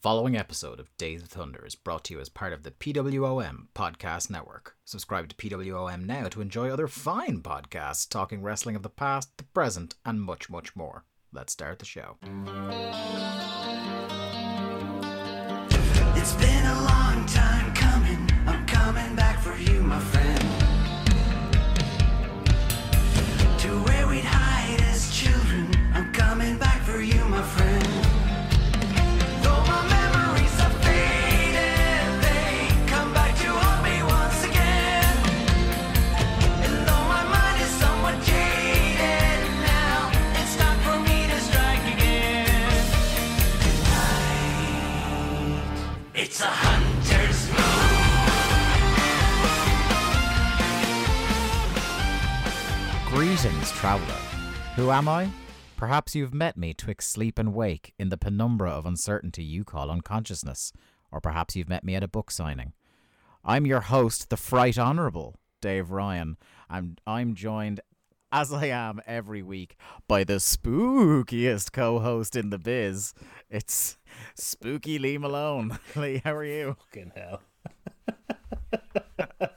Following episode of Days of Thunder is brought to you as part of the PWOM Podcast Network. Subscribe to PWOM now to enjoy other fine podcasts talking wrestling of the past, the present, and much, much more. Let's start the show. It's been a long time coming. I'm coming back for you, my friend. Hunter's. Greetings, traveller. Who am I? Perhaps you've met me twixt sleep and wake in the penumbra of uncertainty you call unconsciousness, or perhaps you've met me at a book signing. I'm your host, the Fright Honourable, Dave Ryan, and I'm joined, as I am every week, by the spookiest co host in the biz. It's Spooky Lee Malone. Lee, how are you? Fucking hell.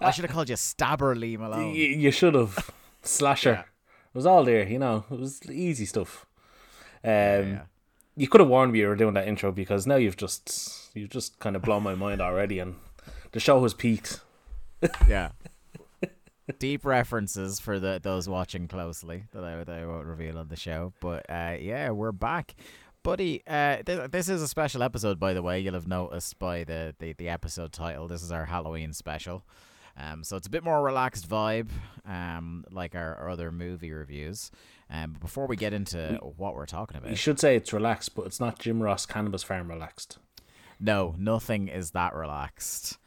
I should have called you Stabber Lee Malone. Y- you should have. Slasher. Yeah. It was all there, you know. It was easy stuff. Um, yeah. You could have warned me you were doing that intro because now you've just you've just kind of blown my mind already, and the show has peaked. yeah. Deep references for the those watching closely that I, that I won't reveal on the show. But uh, yeah, we're back. Buddy, uh, th- this is a special episode, by the way. You'll have noticed by the, the, the episode title. This is our Halloween special. Um, so it's a bit more relaxed vibe, um, like our, our other movie reviews. Um, but before we get into what we're talking about, You should say it's relaxed, but it's not Jim Ross Cannabis Farm relaxed. No, nothing is that relaxed.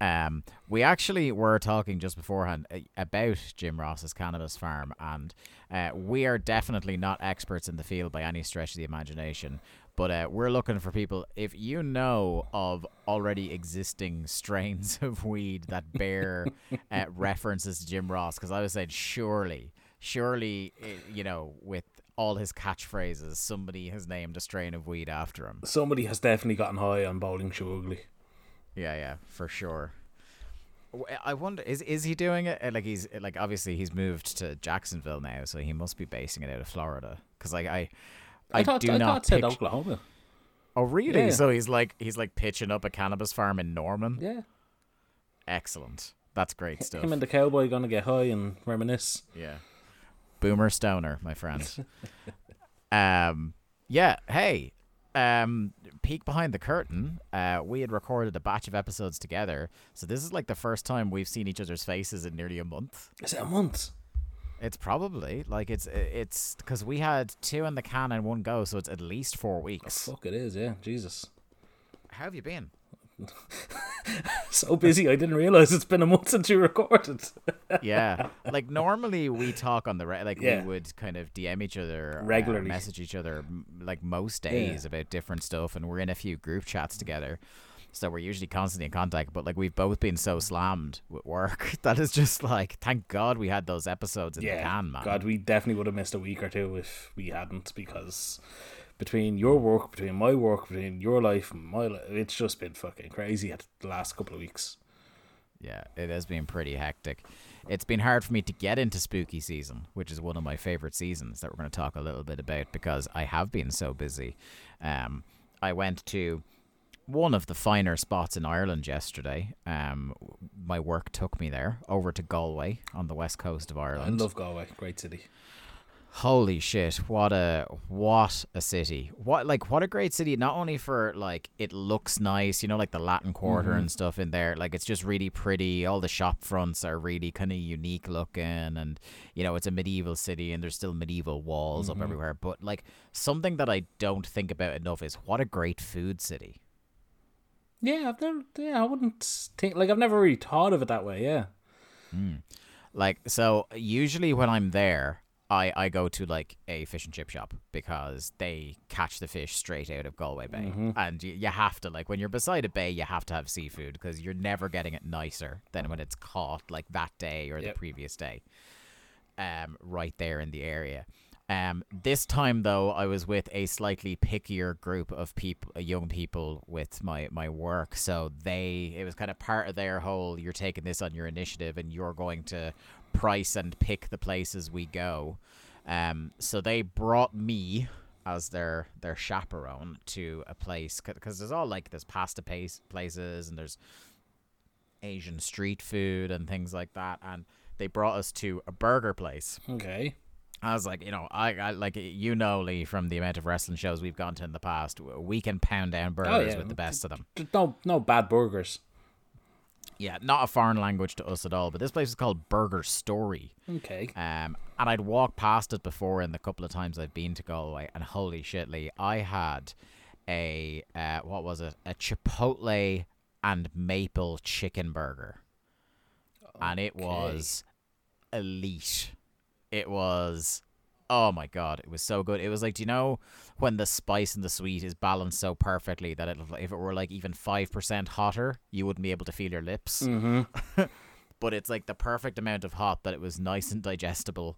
Um, we actually were talking just beforehand uh, about Jim Ross's cannabis farm, and uh, we are definitely not experts in the field by any stretch of the imagination. But uh, we're looking for people. If you know of already existing strains of weed that bear uh, references to Jim Ross, because I was saying surely, surely, uh, you know, with all his catchphrases, somebody has named a strain of weed after him. Somebody has definitely gotten high on bowling shoe ugly. Yeah, yeah, for sure. I wonder is is he doing it Uh, like he's like obviously he's moved to Jacksonville now, so he must be basing it out of Florida. Because like I, I, thought, do I not thought said Oklahoma. Oh really? Yeah. So he's like he's like pitching up a cannabis farm in Norman. Yeah. Excellent. That's great stuff. Him and the cowboy gonna get high and reminisce. Yeah. Boomer Stoner, my friend. um yeah, hey. Um peek behind the curtain. Uh we had recorded a batch of episodes together. So this is like the first time we've seen each other's faces in nearly a month. Is it a month? It's probably like it's it's because we had two in the can and one go, so it's at least four weeks. Fuck, it is. Yeah, Jesus. How have you been? So busy, I didn't realize it's been a month since you recorded. Yeah, like normally we talk on the re- like Yeah. we would kind of DM each other uh, Regularly. message each other like most days about different stuff, and we're in a few group chats together. So we're usually constantly in contact, but like we've both been so slammed with work that is just like, thank God we had those episodes in the can, man. God, we definitely would have missed a week or two if we hadn't, because between your work, between my work, between your life and my life, it's just been fucking crazy at the last couple of weeks. Yeah, it has been pretty hectic. It's been hard for me to get into spooky season, which is one of my favorite seasons that we're going to talk a little bit about because I have been so busy. Um, I went to one of the finer spots in Ireland yesterday. Um, my work took me there over to Galway on the west coast of Ireland. I love Galway, great city. Holy shit! What a what a city! What like what a great city! Not only for like it looks nice, you know, like the Latin Quarter and mm-hmm. stuff in there. Like it's just really pretty. All the shop fronts are really kind of unique looking, and you know it's a medieval city, and there's still medieval walls up mm-hmm. everywhere. But like something that I don't think about enough is what a great food city. Yeah, I've never, yeah, I wouldn't think, like, I've never really thought of it that way, yeah. Hmm. Like so usually when I'm there, I, I go to like a fish and chip shop because they catch the fish straight out of Galway Bay, and you, you have to like when you're beside a bay, you have to have seafood because you're never getting it nicer than when it's caught like that day or Yep. the previous day. Um, right there in the area. Um, this time though, I was with a slightly pickier group of people, uh, young people, with my my work. So they, it was kind of part of their whole. You're taking this on your initiative, and you're going to price and pick the places we go. Um, so they brought me as their their chaperone to a place because there's all like there's pasta pace places and there's Asian street food and things like that, and they brought us to a burger place. Okay. I was like, you know, I, I like you know, Lee, from the amount of wrestling shows we've gone to in the past, we can pound down burgers yeah. with the best of them. No no bad burgers. Yeah, not a foreign language to us at all. But this place is called Burger Story. Okay. Um, and I'd walked past it before in the couple of times I've been to Galway, and holy shit, Lee, I had a uh, what was it? A Chipotle and maple chicken burger, and it was elite. It was, oh my god, it was so good. It was like, do you know when the spice and the sweet is balanced so perfectly that it, if it were like even five percent hotter, you wouldn't be able to feel your lips. Mm-hmm. but it's like the perfect amount of hot that it was nice and digestible,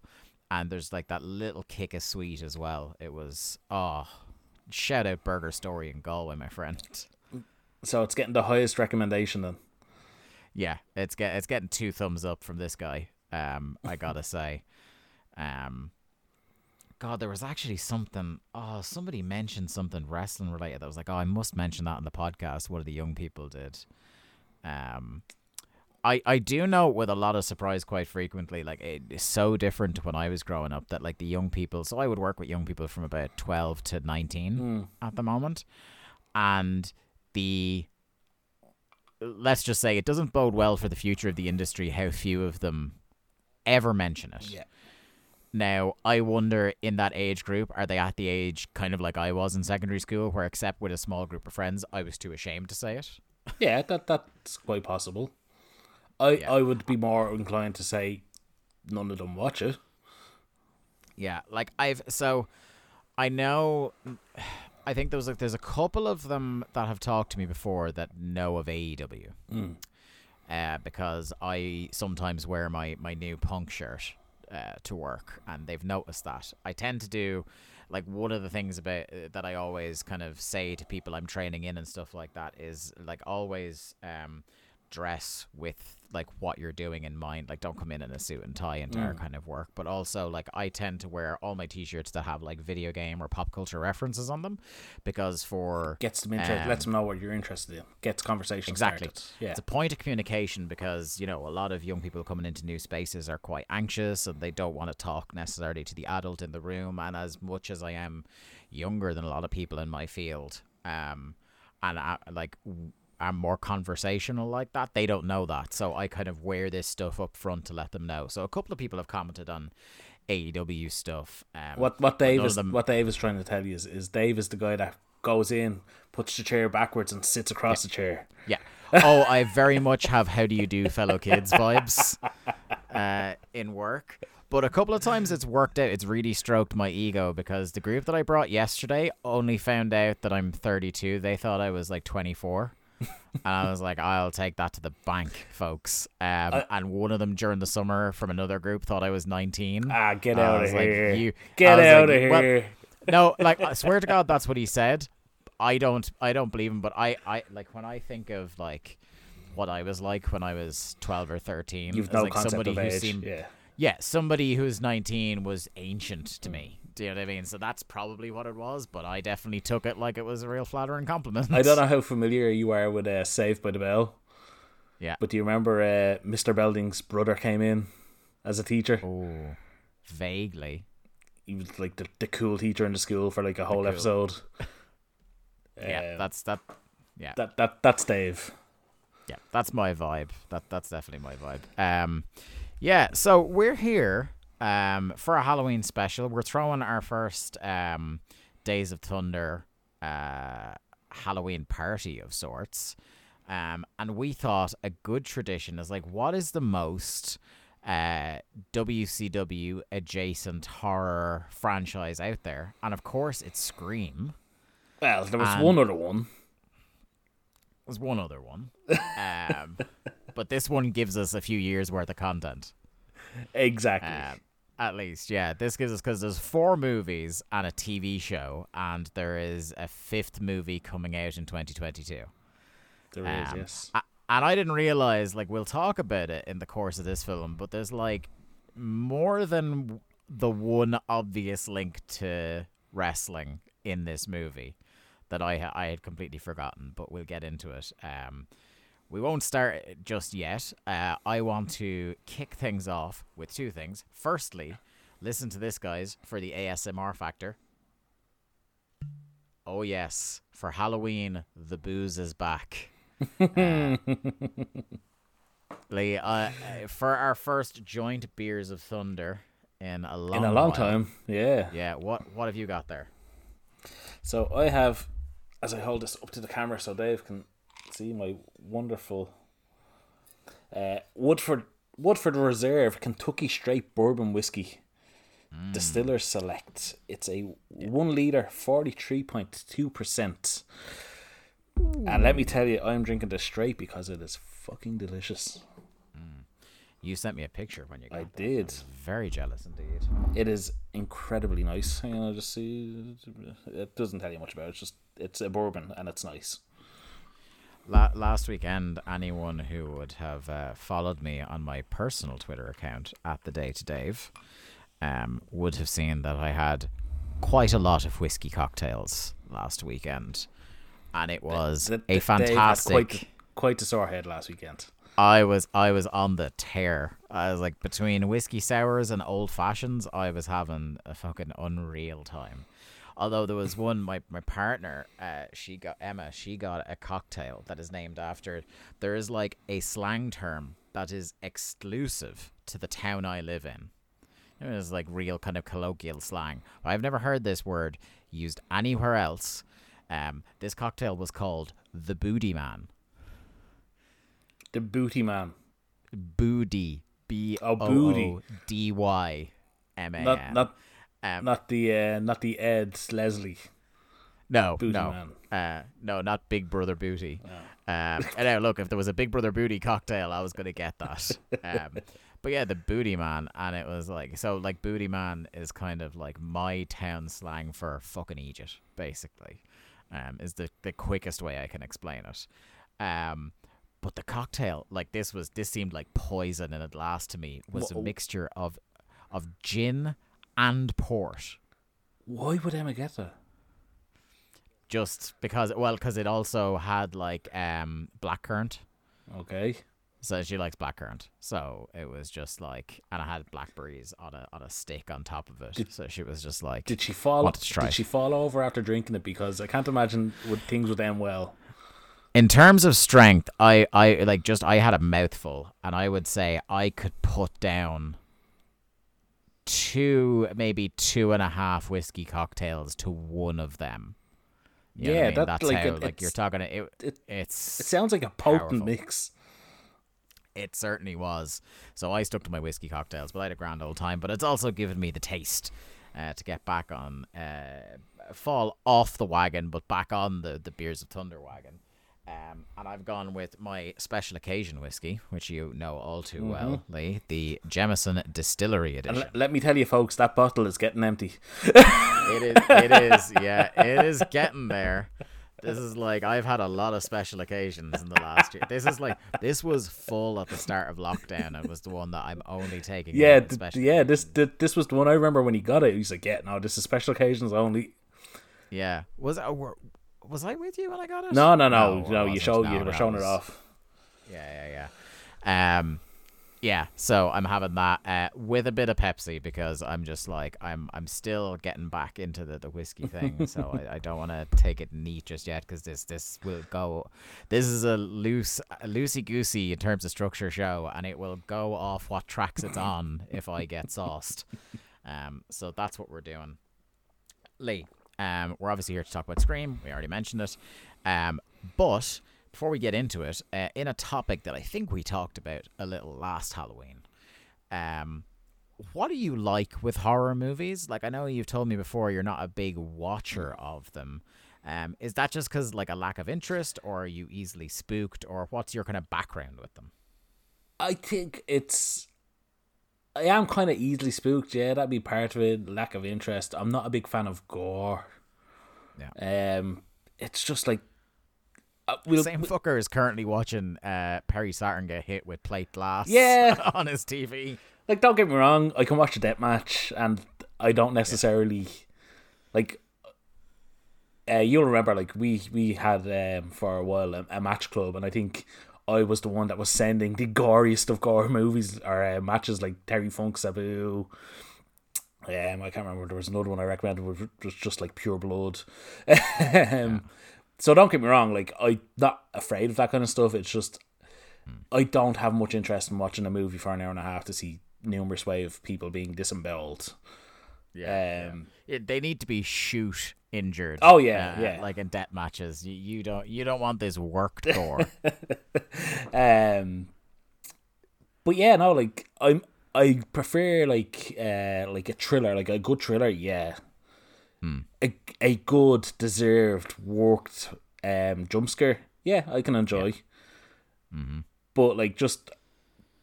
and there's like that little kick of sweet as well. It was oh, shout out Burger Story in Galway, my friend. So it's getting the highest recommendation then. Yeah, it's get it's getting two thumbs up from this guy. Um, I gotta say, um, God, there was actually something. Oh, somebody mentioned something wrestling related. That was like, oh, I must mention that in the podcast. What the young people did. Um, I I do know with a lot of surprise quite frequently. Like it is so different to when I was growing up that like the young people. So I would work with young people from about twelve to nineteen at the moment, and the let's just say it doesn't bode well for the future of the industry how few of them ever mention it. Yeah. Now, I wonder in that age group, are they at the age kind of like I was in secondary school, where except with a small group of friends, I was too ashamed to say it? Yeah, that that's quite possible. I Yeah. I would be more inclined to say none of them watch it. Yeah, like I've so I know I think there was like there's a couple of them that have talked to me before that know of AEW. Uh, because I sometimes wear my, my new punk shirt uh, to work, and they've noticed that. I tend to do like one of the things about uh, that I always kind of say to people I'm training in and stuff like that is like always um, dress with like what you're doing in mind. Like don't come in in a suit and tie into our kind of work. But also like I tend to wear all my t-shirts that have like video game or pop culture references on them, because for Gets them interested. lets Um, them know what you're interested in. Gets conversation Exactly. started. Yeah. It's a point of communication because, you know, a lot of young people coming into new spaces are quite anxious and they don't want to talk necessarily to the adult in the room. And as much as I am younger than a lot of people in my field, um, and I, like, I'm more conversational like that, they don't know that. So I kind of wear this stuff up front to let them know. So a couple of people have commented on AEW stuff. Um, What what Dave is them- what Dave is trying to tell you is, is Dave is the guy that goes in, puts the chair backwards and sits across the chair. Yeah. Oh, I very much have how do you do fellow kids vibes uh, in work. But a couple of times it's worked out. It's really stroked my ego because the group that I brought yesterday only found out that I'm 32. They thought I was like 24. And I was like, I'll take that to the bank, folks. Um, and one of them during the summer from another group thought I was 19. Ah, get out of like, here. you- get out like, of well, here. no, like I swear to God, that's what he said. I don't, I don't believe him. But I, I like when I think of like what I was like when I was twelve or thirteen. You've no like concept somebody of who age. seemed, yeah. yeah, somebody who's nineteen was ancient to me. Do you know what I mean? So that's probably what it was. But I definitely took it like it was a real flattering compliment. I don't know how familiar you are with uh, Saved by the Bell, Yeah. but do you remember uh, Mr. Belding's brother came in as a teacher? Oh, vaguely. He was like the, the cool teacher in the school for like a whole cool- episode. Yeah, Um, that's that. Yeah, that that that's Dave. yeah, that's my vibe. That that's definitely my vibe. Um, yeah. So we're here um for a Halloween special. We're throwing our first um Days of Thunder uh Halloween party of sorts. Um, and we thought a good tradition is like, what is the most uh WCW adjacent horror franchise out there? And of course, it's Scream. Well, there was And- one other one. There's one other one. Um, but this one gives us a few years worth of content. Exactly. Um, At least, yeah. This gives us because there's four movies and a TV show, and there is a fifth movie coming out in 2022. There is, Um, yes. a- and I didn't realize, like, we'll talk about it in the course of this film, but there's like more than the one obvious link to wrestling in this movie that I I had completely forgotten. But we'll get into it. Um, we won't start just yet. Uh, I want to kick things off with two things. Firstly, listen to this, guys, for the ASMR factor. Oh yes, for Halloween, the booze is back. Uh, Lee, uh, for our first joint beers of thunder in a long In a long while. time, yeah. Yeah, what what have you got there? So I have, as I hold this up to the camera so Dave can see my wonderful uh, Woodford Woodford Reserve Kentucky Straight Bourbon Whiskey. Distiller Select. It's a one liter, forty three point two percent. And let me tell you, I'm drinking this straight because it is fucking delicious. You sent me a picture when you got I that. did. was very jealous indeed. It is incredibly nice. On, I'll just see. It doesn't tell you much about it. It's just it's a bourbon and it's nice. La- last weekend, anyone who would have uh, followed me on my personal Twitter account at the day to Dave um, would have seen that I had quite a lot of whiskey cocktails last weekend, and it was Th- a th- Dave had fantastic. Quite, the- quite the sore head last weekend. I was I was on the tear. I was like between whiskey sours and old fashions, I was having a fucking unreal time. Although there was one, my my partner, uh, she got Emma. She got a cocktail that is named after. There is like a slang term that is exclusive to the town I live in. It was like real kind of colloquial slang. I've never heard this word used anywhere else. Um, this cocktail was called the Booty Man. The booty man. Booty. B O. O D Y M A Not not Um, not the uh, not the Ed Leslie. no, Booty no, uh, no, not Big Brother Booty. Um, and now look, if there was a Big Brother Booty cocktail, I was gonna get that. Um, but yeah, the Booty Man, and it was like so. Like Booty Man is kind of like my town slang for fucking Egypt, basically. Um, is the the quickest way I can explain it. Um, but the cocktail, like this was this seemed like poison in a glass to me. Was a mixture of of gin and port. Why would Emma get that? just because well because it also had like um blackcurrant Okay. so she likes blackcurrant so it was just like and i had blackberries on a on a stick on top of it Did- so she was just like Did she fall? Did she fall over after drinking it? Because I can't imagine would things would end well. in terms of strength i i like just i had a mouthful and i would say i could put down two maybe two and a half whiskey cocktails to one of them You know I Yeah, mean? that, that's like, how it- like you're talking it, It it's it sounds like a potent Powerful. mix. It certainly was. So I stuck to my whiskey cocktails, but I had a grand old time. But it's also given me the taste uh, to get back on, uh, fall off the wagon, but back on the, the Beers of Thunder wagon. Um, and I've gone with my special occasion whiskey, which you know all too well, Lee, the Jameson Distillery Edition. le- let me tell you, folks, that bottle is getting empty. It is. It is. Yeah, it is getting there. This is like I've had a lot of special occasions in the last year. This is like this was full at the start of lockdown. It was the one that I'm only taking. Yeah, special yeah. This occasions. this was the one I remember when he got it. He's like, "Yeah, no, this is special occasions only." yeah. Was I were- was I with you when I got it? No, no, no, I no. you wasn't. showed No, you were no, showing it off. Yeah, yeah, yeah. Um, yeah. So I'm having that uh, with a bit of Pepsi because I'm just like I'm I'm still getting back into the, the whiskey thing. so I, I don't want to take it neat just yet because this this will go. This is a loose loosey goosey in terms of structure show, and it will go off what tracks it's on if I get sauced. Um, so that's what we're doing. Lee, um, we're obviously here to talk about Scream. We already mentioned it. Um, but before we get into it, uh, in a topic that I think we talked about a little last Halloween, um, what do you like with horror movies? Like, I know you've told me before you're not a big watcher of them. Um, is that just because like a lack of interest, or are you easily spooked, or what's your kind of background with them? I think it's I am kind of easily spooked. Yeah, that'd be part of it. Lack of interest. I'm not a big fan of gore. Yeah. Um, it's just like uh, we'll, Same fucker is currently watching uh, Perry Saturn get hit with plate glass. Yeah. on his TV. like don't get me wrong. I can watch a death match, and I don't necessarily like. Uh, you'll remember, like we we had um, for a while a, a match club, and I think I was the one that was sending the goriest of gore movies or uh, matches, like Terry Funk Sabu. Um, I can't remember. There was another one I recommended, which was just like pure blood. um, So don't get me wrong. Like I'm not afraid of that kind of stuff. It's just I don't have much interest in watching a movie for an hour and a half to see numerous way of people being disemboweled. Yeah, Um, yeah. It- they need to be shoot injured. Oh, yeah, uh, yeah. Like in death matches, you, you don't you don't want this worked gore. Um, but yeah, no, like I'm I prefer like uh like a thriller, like a good thriller. Yeah, a a good deserved worked um jump scare. Yeah, I can enjoy. But like just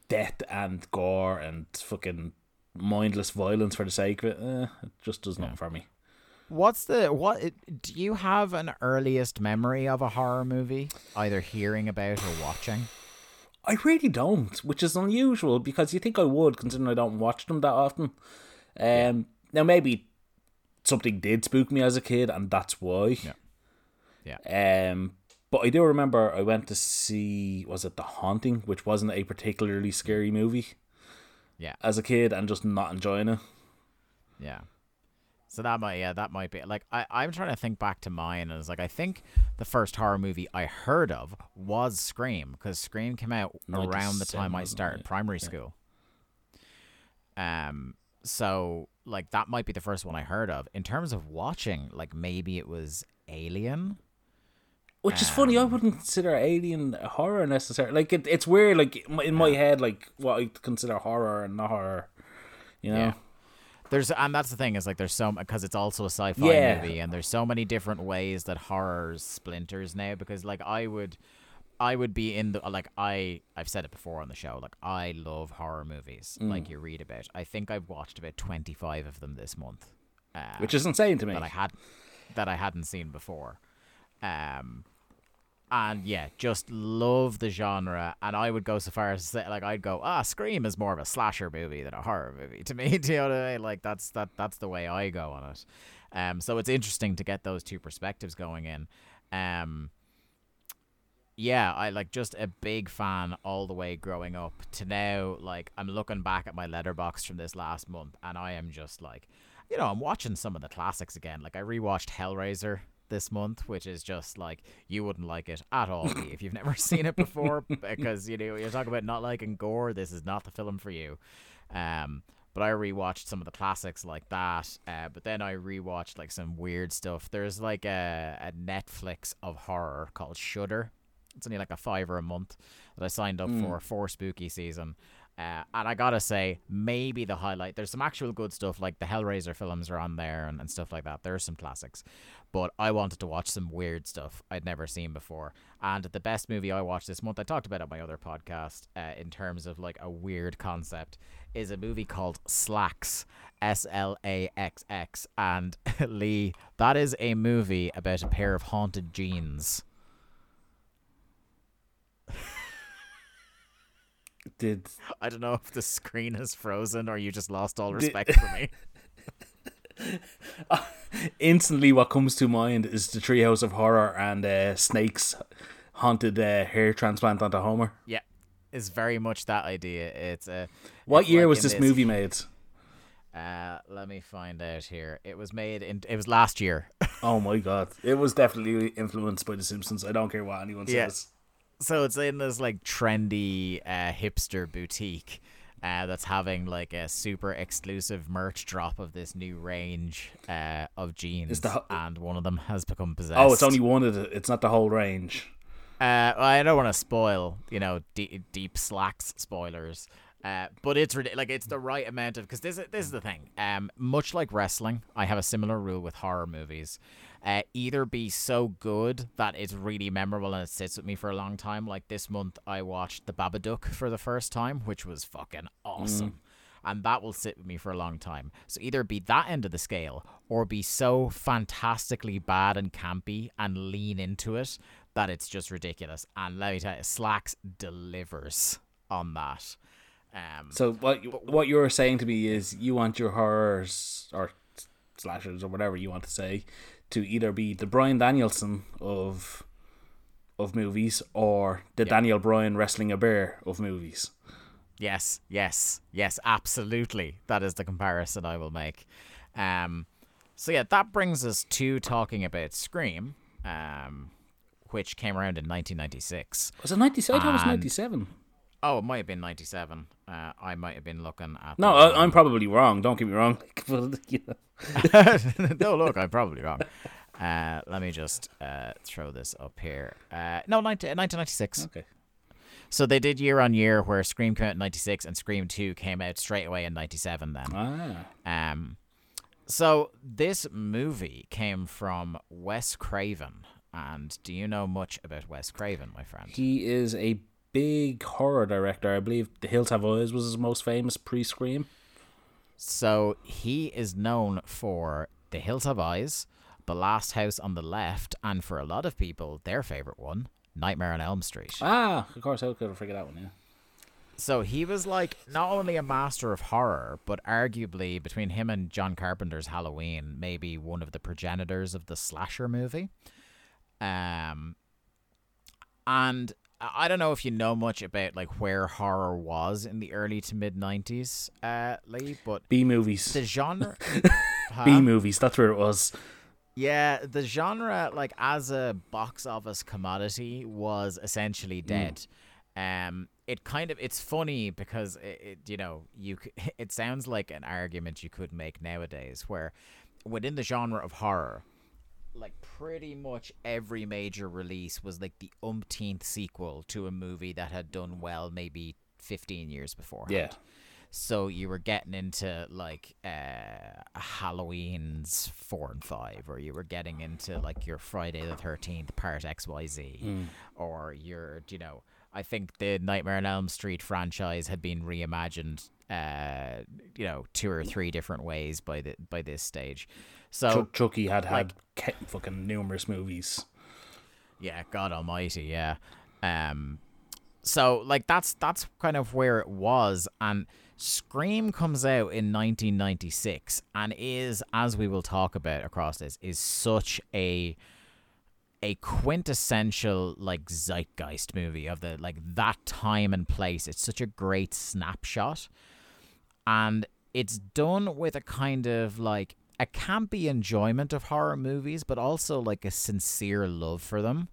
death and gore and fucking mindless violence for the sake of it, eh, it just does nothing for me. What's the what? Do you have an earliest memory of a horror movie, either hearing about or watching? I really don't, which is unusual because you think I would, considering I don't watch them that often. Um, now maybe something did spook me as a kid, and that's why. Yeah. yeah. Um, but I do remember I went to see was it The Haunting, which wasn't a particularly scary movie Yeah, as a kid, and just not enjoying it. yeah. So that might yeah that might be like I I'm trying to think back to mine and it's like I think the first horror movie I heard of was Scream because Scream came out around the time I started Yeah. primary school. Um, so like that might be the first one I heard of. In terms of watching, like maybe it was Alien. Which is funny. I wouldn't consider Alien horror necessarily. Like it, it's weird. Like in my- head, like what I consider horror and not horror. You know. Yeah. There's and that's the thing is like there's so because it's also a sci-fi Yeah. movie and there's so many different ways that horror splinters now because like I would I would be in the like I I've said it before on the show like I love horror movies Mm. like you read about I think I've watched about 25 of them this month Which is insane to me. that I had that I hadn't seen before. Um and yeah, just love the genre and I would go so far as to say like I'd go, ah, Scream is more of a slasher movie than a horror movie to me. Do you know what I mean? Like that's that that's the way I go on it. Um so it's interesting to get those two perspectives going in. Um yeah, I like just a big fan all the way growing up to now. Like I'm looking back at my Letterboxd from this last month, and I am just like, you know, I'm watching some of the classics again. Like I rewatched Hellraiser this month, which is just like you wouldn't like it at all if you've never seen it before, because you know you're talking about not liking gore. This is not the film for you. Um, but I rewatched some of the classics like that. Uh, but then I rewatched like some weird stuff. There's like a, a Netflix of horror called Shudder. It's only like a fiver a month that I signed up for for spooky season. Uh, and I gotta say, maybe the highlight. There's some actual good stuff, like the Hellraiser films are on there and, and stuff like that. There's some classics, but I wanted to watch some weird stuff I'd never seen before. And the best movie I watched this month, I talked about it on my other podcast, uh, in terms of like a weird concept, is a movie called Slaxx, S L A X X. And Lee, that is a movie about a pair of haunted jeans. Did I don't know if the screen is frozen or you just lost all Did- respect for me. instantly what comes to mind is the Treehouse of Horror and uh, Snake's haunted uh, hair transplant onto Homer. Yeah, it's very much that idea. It's a. What it's year like was in this movie made? Uh, let me find out here. It was made in. It was last year. Oh my god, it was definitely influenced by The Simpsons. I don't care what anyone Yeah. says. so it's in this like trendy uh, hipster boutique. Uh, that's having like a super exclusive merch drop of this new range uh, of jeans, the ho- and one of them has become possessed. Oh, it's only one of it. It's not the whole range. Uh, I don't want to spoil, you know, deep, deep slacks spoilers. Uh, but it's like it's the right amount of because this is- this is the thing. Um, much like wrestling, I have a similar rule with horror movies. Uh, either be so good that it's really memorable and it sits with me for a long time. Like this month, I watched The Babadook for the first time, which was fucking awesome. and that will sit with me for a long time. So either be that end of the scale or be so fantastically bad and campy and lean into it that it's just ridiculous. And let me tell you, Slaxx delivers on that. Um, So what you, what you're saying to me is you want your horrors or slashers or whatever you want to say to either be the Bryan Danielson of of movies or the Daniel Bryan wrestling a bear of movies. Yes, yes, yes, absolutely. That is the comparison I will make. Um, so yeah, that brings us to talking about Scream, um, which came around in 1996. Was it 97? I thought it was And- 97. Oh, it might have been 97. Uh, I might have been looking at. No, I, I'm probably wrong. Don't get me wrong. No, look, I'm probably wrong. Uh, let me just uh, throw this up here. Uh, no, 19, 1996. Okay. So they did year on year, where Scream came out in 96 and Scream 2 came out straight away in 97 then. Ah. Um, so this movie came from Wes Craven, and do you know much about Wes Craven, my friend? He is a big horror director. I believe The Hills Have Eyes was his most famous pre-Scream. So he is known for The Hills Have Eyes, The Last House on the Left, and for a lot of people, their favorite one, Nightmare on Elm Street. Ah, of course, I could have figured that one, yeah. So he was like not only a master of horror, but arguably between him and John Carpenter's Halloween, maybe one of the progenitors of the slasher movie. Um, and I don't know if you know much about like where horror was in the early to mid nineties, uh, Lee, but B movies. the genre, B movies, that's where it was. yeah, the genre like as a box office commodity was essentially dead. Um, it kind of it's funny because it, it you know you it sounds like an argument you could make nowadays where within the genre of horror like pretty much every major release was like the umpteenth sequel to a movie that had done well maybe 15 years before Yeah. so you were getting into like uh halloween's four and five or you were getting into like your friday the 13th part xyz or your you know i think the nightmare on elm street franchise had been reimagined uh you know two or three different ways by the by this stage so Chuck, Chucky had had fucking numerous movies. Yeah, God Almighty, yeah. Um, so like that's that's kind of where it was, and Scream comes out in 1996, and is as we will talk about across this is such a a quintessential like zeitgeist movie of the like that time and place. It's such a great snapshot, and it's done with a kind of like a campy enjoyment of horror movies, but also like a sincere love for them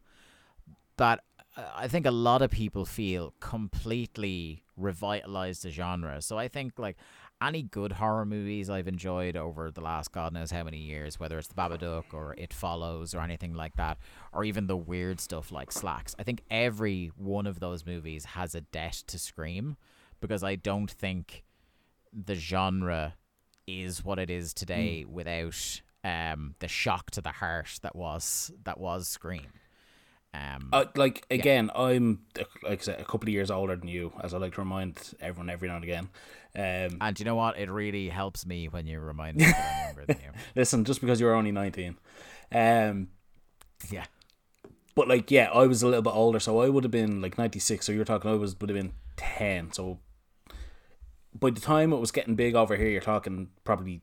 that uh, I think a lot of people feel completely revitalized the genre. So I think like any good horror movies I've enjoyed over the last God knows how many years, whether it's The Babadook or It Follows or anything like that, or even the weird stuff like Slaxx, I think every one of those movies has a debt to Scream because I don't think the genre is what it is today without um the shock to the heart that was that was Scream. Um, Uh, like again, I'm like I said, a couple of years older than you, as I like to remind everyone every now and again. Um, and you know what? It really helps me when you remind me that I'm than you. listen, just because you're only nineteen, um, Yeah. but like yeah, I was a little bit older, so I would have been like ninety six. So you're talking, I was would have been ten. So by the time it was getting big over here, you're talking probably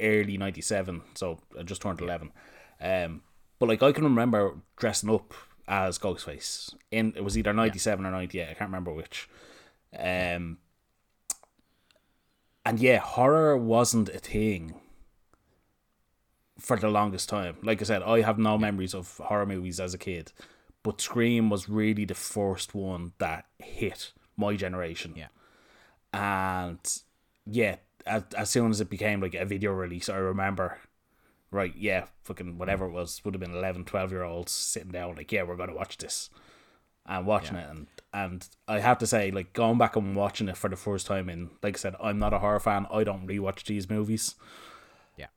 early ninety seven. So I just turned eleven. Um, but like I can remember dressing up as Ghostface in it was either ninety seven or ninety eight. I can't remember which. Um, and yeah, horror wasn't a thing for the longest time. Like I said, I have no memories of horror movies as a kid, but Scream was really the first one that hit my generation. Yeah. And yeah, as, as soon as it became like a video release, I remember, right, yeah, fucking whatever it was, would have been 11, 12 year olds sitting down, like, yeah, we're going to watch this and watching it. And, and I have to say, like, going back and watching it for the first time, in, like I said, I'm not a horror fan, I don't rewatch these movies. Yeah.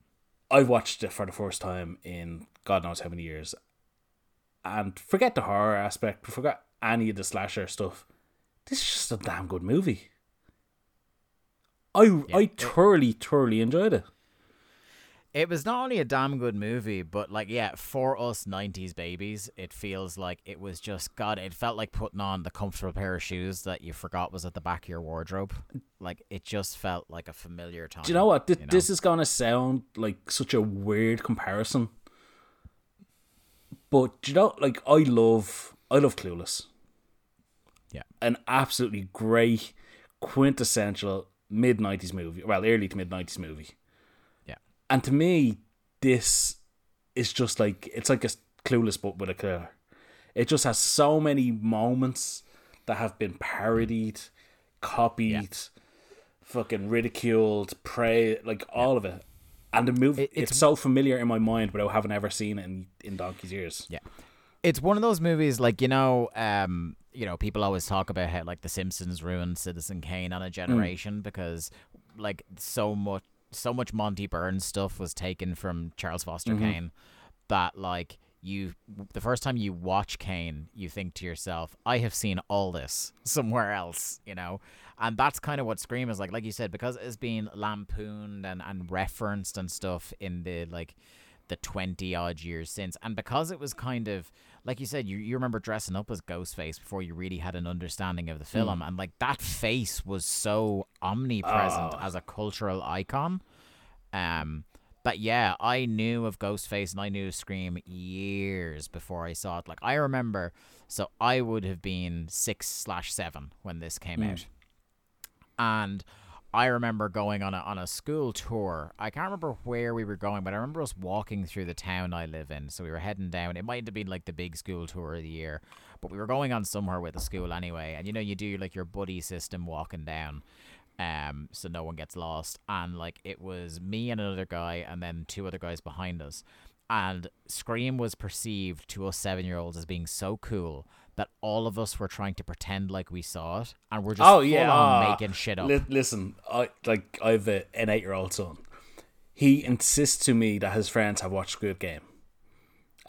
I've watched it for the first time in God knows how many years. And forget the horror aspect, forget any of the slasher stuff. This is just a damn good movie. I I thoroughly thoroughly enjoyed it. It was not only a damn good movie, but like yeah, for us '90s babies, it feels like it was just God. It felt like putting on the comfortable pair of shoes that you forgot was at the back of your wardrobe. Like it just felt like a familiar time. Do you know what? This, you know? this is gonna sound like such a weird comparison, but do you know, like I love I love Clueless. Yeah. an absolutely great, quintessential mid '90s movie. Well, early to mid '90s movie. Yeah. And to me, this is just like it's like a clueless but with a killer. It just has so many moments that have been parodied, copied, fucking ridiculed, prey, like all of it. And the movie, It- it's, it's- so familiar in my mind without having ever seen it in, in donkey's ears. Yeah. It's one of those movies like, you know, um, you know, people always talk about how like The Simpsons ruined Citizen Kane on a mm. generation because like so much so much Monty Burns stuff was taken from Charles Foster mm-hmm. Kane that like you the first time you watch Kane, you think to yourself, I have seen all this somewhere else, you know? And that's kind of what Scream is like. Like you said, because it's been lampooned and, and referenced and stuff in the like the 20 odd years since. And because it was kind of, like you said, you, you remember dressing up as Ghostface before you really had an understanding of the film. Hmm. And like that face was so omnipresent ah. as a cultural icon. Um, but yeah, I knew of Ghostface and I knew of Scream years before I saw it. Like I remember, so I would have been six slash seven when this came hmm. out, and I remember going on a on a school tour. I can't remember where we were going, but I remember us walking through the town I live in. So we were heading down. It might have been like the big school tour of the year, but we were going on somewhere with the school anyway. And you know, you do like your buddy system walking down um so no one gets lost and like it was me and another guy and then two other guys behind us and scream was perceived to us seven year olds as being so cool that all of us were trying to pretend like we saw it and we're just Oh full yeah, on ah, making shit up li- listen, I like I've a, an eight-year-old son. He insists to me that his friends have watched Squid Game,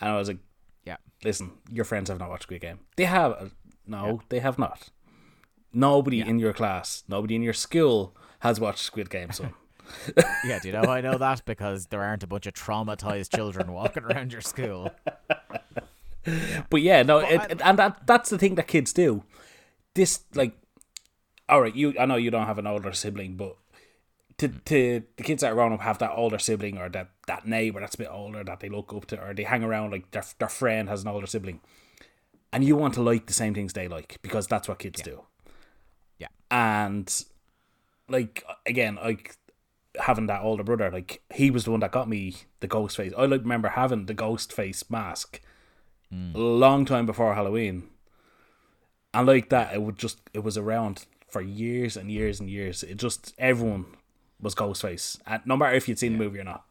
and I was like, yeah "Listen, your friends have not watched Squid Game. They have uh, no, they have not. Nobody in your class, nobody in your school has watched Squid Game, son. yeah do you know i know that because there aren't a bunch of traumatized children walking around your school But yeah, no, it, I- it- and that that's the thing that kids do. This like, all right, you I know you don't have an older sibling, but to to the kids that are growing up have that older sibling or that that neighbor that's a bit older that they look up to, or they hang around like their their friend has an older sibling, and you want to like the same things they like because that's what kids do. Yeah. and like again, like having that older brother, like he was the one that got me the ghost face. I like remember having the ghost face mask a long time before Halloween. And like that, it would just it was around for years and years and years. It just everyone was Ghostface, and no matter if you'd seen the movie or not.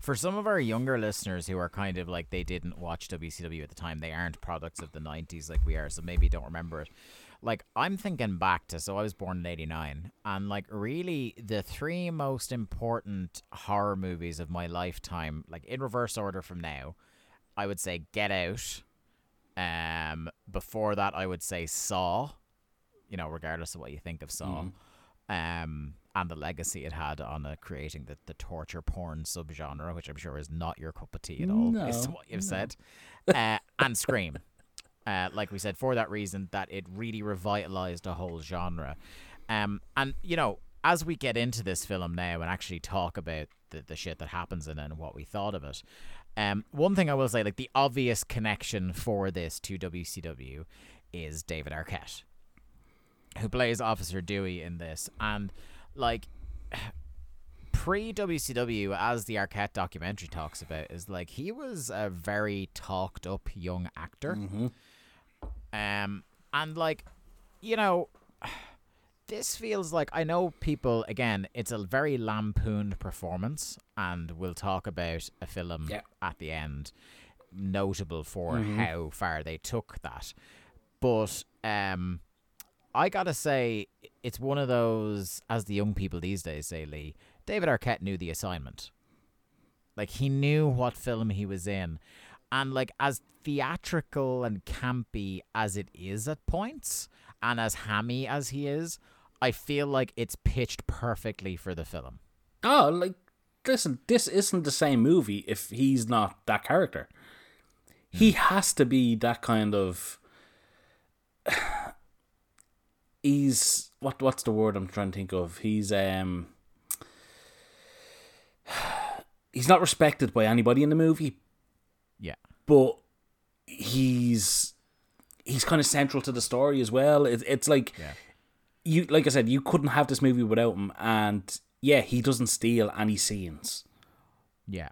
For some of our younger listeners who are kind of like they didn't watch WCW at the time, they aren't products of the 90s like we are, so maybe don't remember it. Like, I'm thinking back to, so I was born in 89, and like, really, the three most important horror movies of my lifetime, like in reverse order from now, I would say Get Out. Um, before that, I would say Saw, you know, regardless of what you think of Saw um, and the legacy it had on uh, creating the, the torture porn subgenre, which I'm sure is not your cup of tea at all, No, what you've said, uh, and Scream. Uh, like we said, for that reason, that it really revitalized a whole genre. Um, and, you know, as we get into this film now and actually talk about the, the shit that happens in it and what we thought of it, um, one thing I will say, like, the obvious connection for this to WCW is David Arquette who plays Officer Dewey in this, and like pre WCW, as the Arquette documentary talks about, is like he was a very talked up young actor, um, and like you know. This feels like I know people again. It's a very lampooned performance, and we'll talk about a film Yeah. at the end, notable for how far they took that. But um, I gotta say, it's one of those, as the young people these days say, Lee. David Arquette knew the assignment. Like he knew what film he was in, and like as theatrical and campy as it is at points, and as hammy as he is, I feel like it's pitched perfectly for the film. Oh, like listen, this isn't the same movie if he's not that character. He has to be that kind of. He's what? What's the word I'm trying to think of? He's um. He's not respected by anybody in the movie, Yeah. but he's he's kind of central to the story as well. It, it's like Yeah. You, like I said, you couldn't have this movie without him. And yeah, he doesn't steal any scenes. Yeah.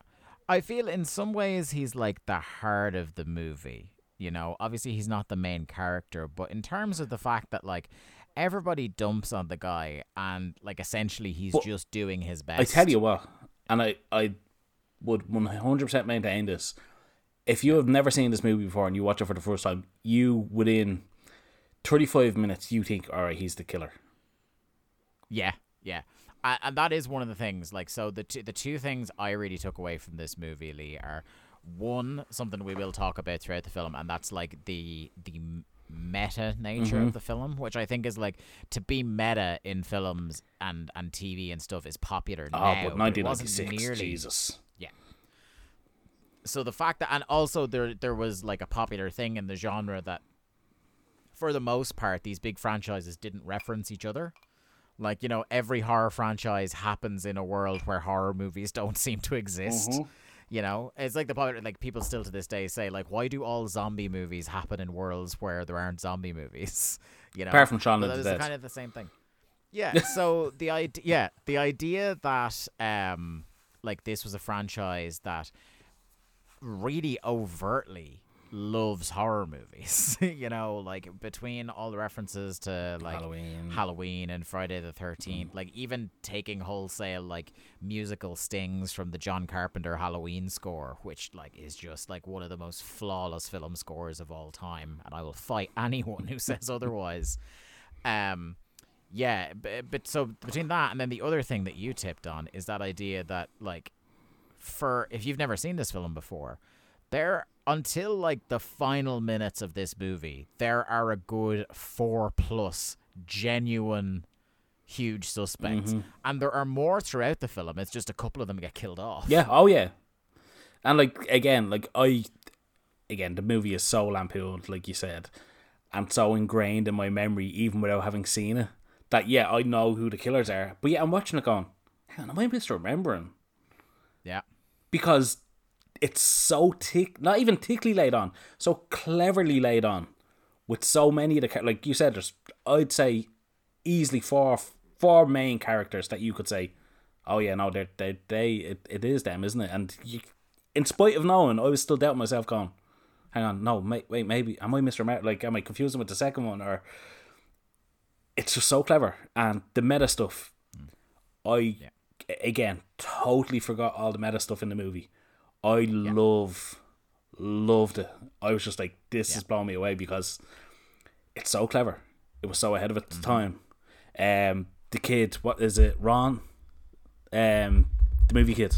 I feel in some ways he's like the heart of the movie. You know, obviously he's not the main character, but in terms of the fact that like everybody dumps on the guy and like essentially he's But just doing his best. I tell you what, and I, I would one hundred percent maintain this. If you have never seen this movie before and you watch it for the first time, you within thirty five minutes you think, all right, he's the killer. Yeah, yeah. And that is one of the things. Like, so the two, the two things I really took away from this movie, Lee, are one something we will talk about throughout the film, and that's like the the meta nature Mm-hmm. of the film, which I think is like to be meta in films and and TV and stuff is popular Oh, now. but it nineteen wasn't ninety six, nearly- Jesus. Yeah. So the fact that and also there there was like a popular thing in the genre that for the most part these big franchises didn't reference each other. Like you know every horror franchise happens in a world where horror movies don't seem to exist. Mm-hmm. you know it's like the popular like people still to this day say like why do all zombie movies happen in worlds where there aren't zombie movies? You know? Apart from Shaun of the Dead. kind of the same thing. Yeah so the idea yeah the idea that um like this was a franchise that really overtly loves horror movies. you know, like between all the references to like Halloween. Halloween and Friday the 13th, like even taking wholesale like musical stings from the John Carpenter Halloween score, which like is just like one of the most flawless film scores of all time, and I will fight anyone who says otherwise. Um yeah, but, but so between that and then the other thing that you tipped on is that idea that like for if you've never seen this film before, there until like the final minutes of this movie, there are a good four plus genuine huge suspects. Mm-hmm. And there are more throughout the film. It's just a couple of them get killed off. Yeah. Oh yeah. And like again, like I, again, the movie is so lampooned, like you said, and so ingrained in my memory, even without having seen it, that yeah, I know who the killers are. But yeah, I'm watching it going, hang on, am I misremembering? Yeah. Because it's so tick, not even tickly laid on, so cleverly laid on, with so many of the like you said, there's I'd say easily four four main characters that you could say, oh yeah, no, they they they it, it is them, isn't it? And you, in spite of knowing, I was still doubting myself, going, hang on, no, wait, wait, maybe am I misremembering? Like, am I confusing with the second one or? It's just so clever, and the meta stuff. Hmm. I again totally forgot all the meta stuff in the movie. I love loved it. I was just like, this is blowing me away because it's so clever. It was so ahead of its time. Um, the kid, what is it? Ron, um, the movie kid,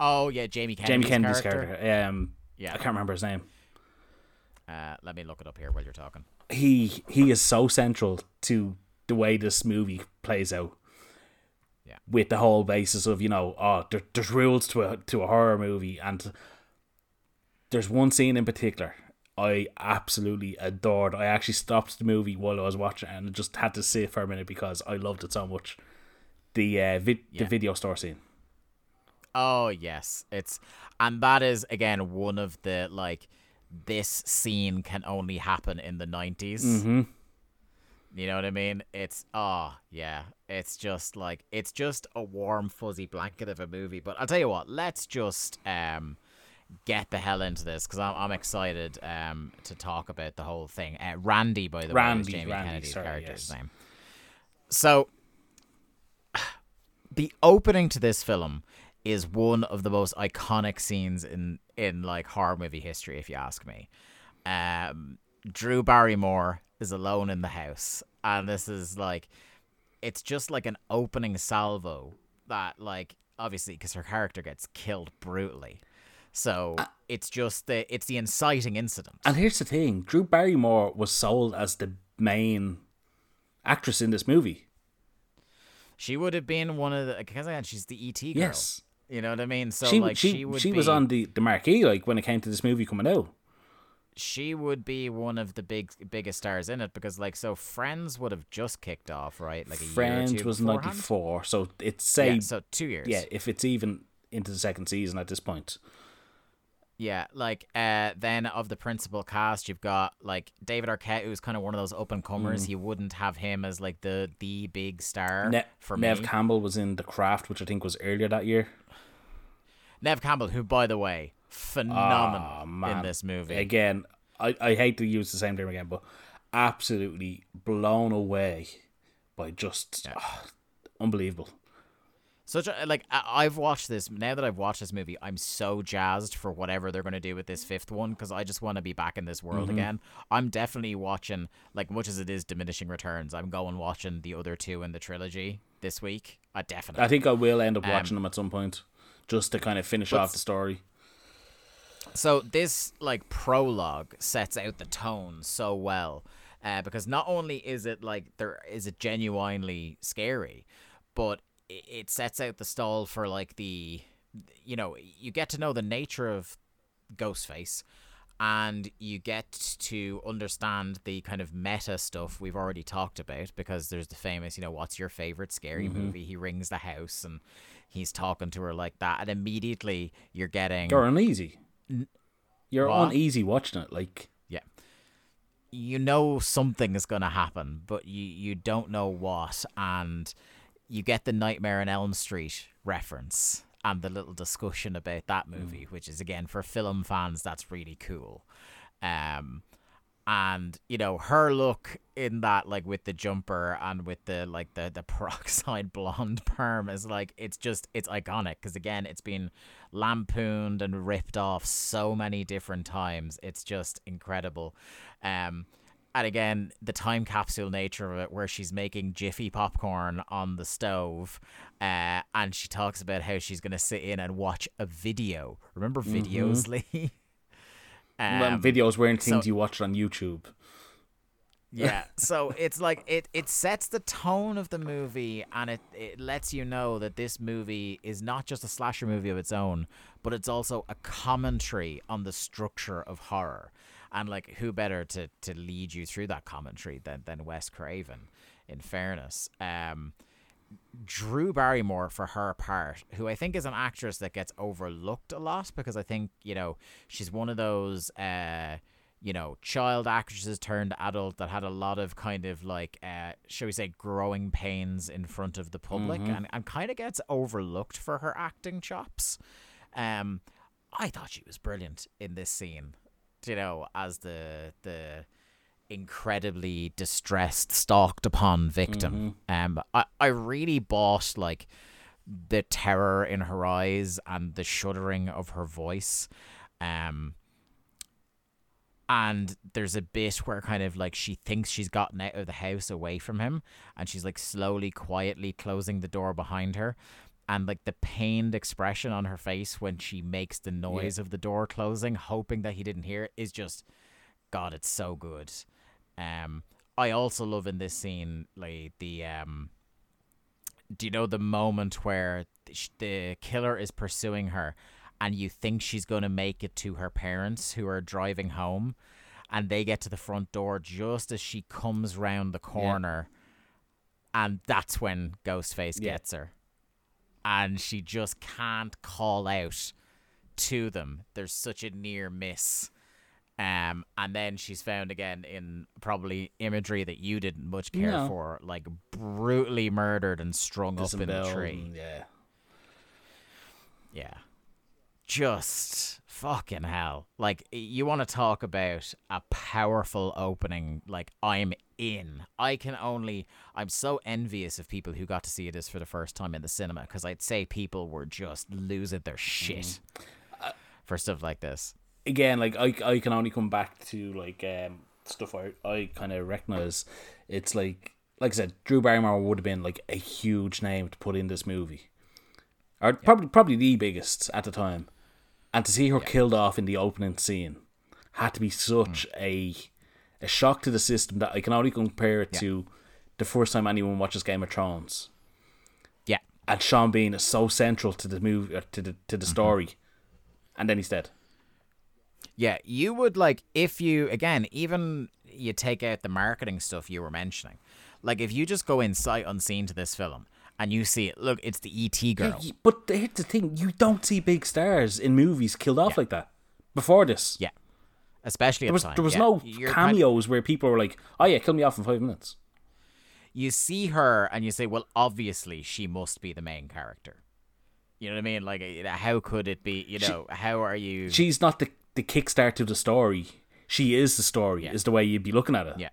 Oh yeah, Jamie Kennedy's Jamie Kennedy's character. character. Um, Yeah. I can't remember his name. Uh, let me look it up here while you're talking. He he is so central to the way this movie plays out. Yeah. With the whole basis of you know, oh, there, there's rules to a to a horror movie, and there's one scene in particular I absolutely adored. I actually stopped the movie while I was watching and just had to sit for a minute because I loved it so much. The uh, vid- Yeah. the video store scene. Oh yes, it's and that is again one of the like this scene can only happen in the 90s. Mm-hmm. You know what I mean? It's oh yeah, it's just like it's just a warm fuzzy blanket of a movie. But I'll tell you what, let's just um get the hell into this because I'm I'm excited um to talk about the whole thing. Uh, Randy, by the way, is Randy, Jamie Randy, Kennedy's sorry, character's yes. name. So the opening to this film is one of the most iconic scenes in in like horror movie history if you ask me um drew barrymore is alone in the house and this is like it's just like an opening salvo that like obviously because her character gets killed brutally so uh, it's just the it's the inciting incident And here's the thing: Drew Barrymore was sold as the main actress in this movie. She would have been one of the because again she's the ET girl. Yes. You know what I mean? So she like she she, would she be, was on the the marquee like when it came to this movie coming out. She would be one of the big biggest stars in it because like so Friends would have just kicked off, right? Like a Friends year or two was beforehand? ninety four, so it's say Yeah, so two years. yeah, if it's even into the second season at this point. Yeah, like uh then of the principal cast you've got like David Arquette who's kind of one of those up and comers. You wouldn't have him as like the the big star Mm. Ne- for Nev me. Campbell was in The Craft, which I think was earlier that year. Neve Campbell, who by the way, phenomenal man. in this movie. Again, I, I hate to use the same term again, but absolutely blown away by just ah, unbelievable. Such a like I've watched this now that I've watched this movie. I'm so jazzed for whatever they're going to do with this fifth one because I just want to be back in this world Mm-hmm. again. I'm definitely watching like much as it is diminishing returns. I'm going watching the other two in the trilogy this week. I definitely. I think I will end up Um, watching them at some point, just to kind of finish off the story. So this like prologue sets out the tone so well, uh, because not only is it like there is it genuinely scary, but it sets out the stall for like the, you know, you get to know the nature of Ghostface, and you get to understand the kind of meta stuff we've already talked about because there's the famous, you know, what's your favorite scary movie? He rings the house and he's talking to her like that, and immediately you're getting You're uneasy. You're What? uneasy watching it. Like Yeah. You know something is going to happen, but you, you don't know what. And you get the Nightmare on Elm Street reference and the little discussion about that movie, which is, again, for film fans, that's really cool. Um, and you know her look in that like with the jumper and with the like the the peroxide blonde perm is like it's just it's iconic because again it's been lampooned and ripped off so many different times. It's just incredible. Um and again the time capsule nature of it where she's making jiffy popcorn on the stove uh and she talks about how she's gonna sit in and watch a video. Remember videos lee? well, Um, videos weren't things so- you watched on YouTube. yeah. So it's like it it sets the tone of the movie and it it lets you know that this movie is not just a slasher movie of its own, but it's also a commentary on the structure of horror. And like who better to to lead you through that commentary than than Wes Craven in fairness. Um Drew Barrymore for her part, who I think is an actress that gets overlooked a lot because I think, you know, she's one of those uh you know, child actresses turned adult that had a lot of kind of like, uh, shall we say, growing pains in front of the public, and, and kind of gets overlooked for her acting chops. Um, I thought she was brilliant in this scene, you know, as the the incredibly distressed, stalked upon victim. Um, I I really bought like the terror in her eyes and the shuddering of her voice. Um and there's a bit where kind of like she thinks she's gotten out of the house away from him and she's like slowly quietly closing the door behind her and like the pained expression on her face when she makes the noise of the door closing hoping that he didn't hear it is just god it's so good um i also love in this scene like the um do you know the moment where the killer is pursuing her and you think she's going to make it to her parents who are driving home and they get to the front door just as she comes round the corner and that's when ghostface Yeah. gets her. And she just can't call out to them. There's such a near miss um, and then she's found again in probably imagery that you didn't much care No. for, like brutally murdered and strung up in the Disemboweled tree. Yeah. Yeah. Just fucking hell. Like, you want to talk about a powerful opening. Like, I'm in. I can only. I'm so envious of people who got to see this for the first time in the cinema because I'd say people were just losing their shit for stuff like this. Again, like I, I can only come back to like um stuff I I kind of recognize. It's like like I said, Drew Barrymore would have been like a huge name to put in this movie, or probably probably the biggest at the time. And to see her killed off in the opening scene had to be such a a shock to the system that I can only compare it to the first time anyone watches Game of Thrones, Yeah. and Sean Bean is so central to the movie, uh, to the to the story, and then he's dead. Yeah, you would like if you again even you take out the marketing stuff you were mentioning. Like if you just go in sight unseen to this film and you see it, look, it's the ET girl. Yeah, but here's the thing: you don't see big stars in movies killed off like that before this. Yeah. Especially at There was the time. there was yeah. no You're kind of- cameos where people were like, "Oh yeah, kill me off in five minutes." you see her and you say, well, obviously she must be the main character. You know what I mean? Like, uh, how could it be? You know, how are you? She's not the the kickstart to the story. She is the story. Is the way you'd be looking at it. Yeah.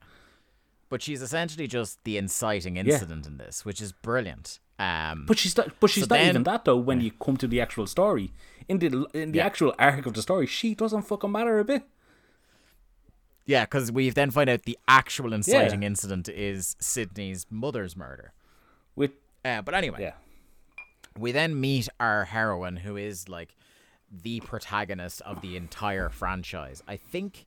But she's essentially just the inciting incident in this, which is brilliant. Um, But she's not. But she's So not then- even that though. When you come to the actual story, in the in the Yeah. actual arc of the story, she doesn't fucking matter a bit. yeah, because we then find out the actual inciting incident is Sidney's mother's murder. With Uh, but anyway, yeah, we then meet our heroine, who is like the protagonist of the entire franchise. I think